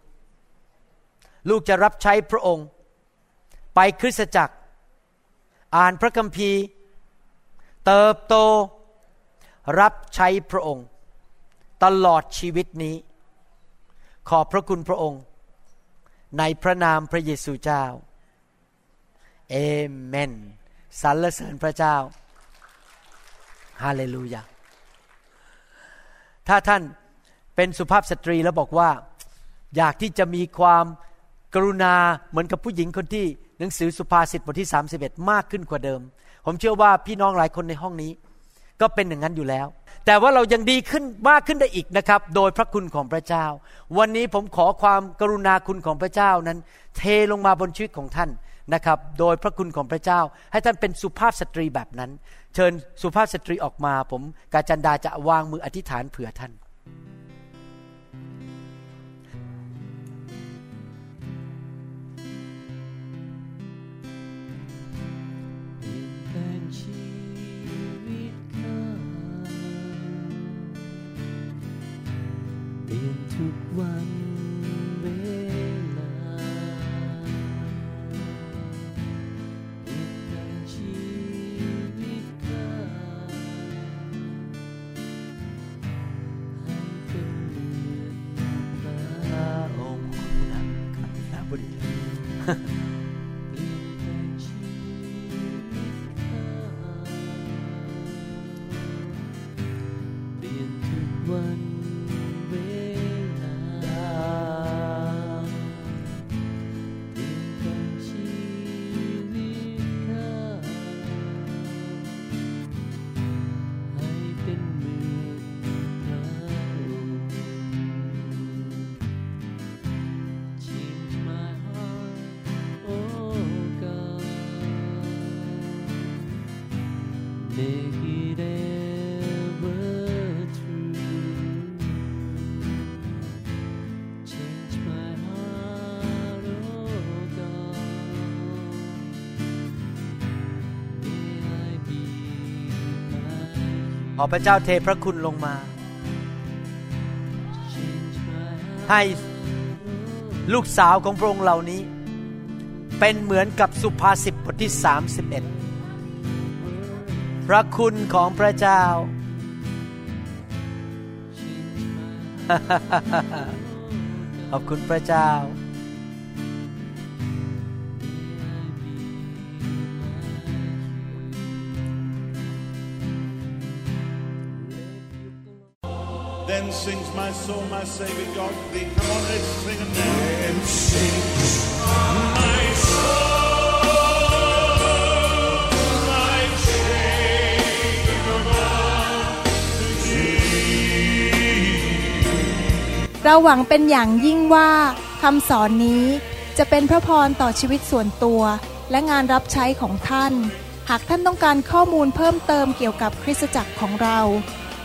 ลูกจะรับใช้พระองค์ ไปคริสตจักร อ่านพระคัมภีร์ เติบโต รับใช้พระองค์ ตลอดชีวิตนี้ ขอบพระคุณพระองค์ ในพระนามพระเยซูเจ้า เอเมนสรรเสริญพระเจ้า ฮาเลลูยา ถ้าท่านเป็นสุภาพสตรีแล้วบอกว่า อยากที่จะมีความ กรุณาเหมือนกับผู้หญิงคนที่หนังสือสุภาษิตบทที่ 31 มากขึ้นกว่าเดิม ผมเชื่อว่าพี่น้องหลายคนในห้องนี้ ก็เป็นอย่างนั้นอยู่แล้ว แต่ว่าเรายังดีขึ้นมากขึ้นได้อีกนะครับ โดยพระคุณของพระเจ้า วันนี้ผมขอความกรุณาคุณของพระเจ้านั้น เทลงมาบนชีวิตของท่านนะครับ โดยพระคุณของพระเจ้า ให้ท่านเป็นสุภาพสตรีแบบนั้น เชิญสุภาพสตรีออกมา ผมกาจันดาจะวางมืออธิษฐานเผื่อท่าน เอพระเจ้าเทพระคุณลงมา ให้ลูกสาวของพระองค์เหล่านี้ เป็นเหมือนกับสุภาษิตบทที่ 31 พระคุณของพระเจ้า ขอบคุณพระเจ้า Then sings my soul, my Savior God to thee. Come on, let's sing it now. Then sings my soul, my Savior God to thee. เราหวังเป็นอย่างยิ่งว่าคำสอนนี้จะเป็นพระพรต่อชีวิตส่วนตัว และงานรับใช้ของท่าน หากท่านต้องการข้อมูลเพิ่มเติมเกี่ยวกับคริสตจักรของเรา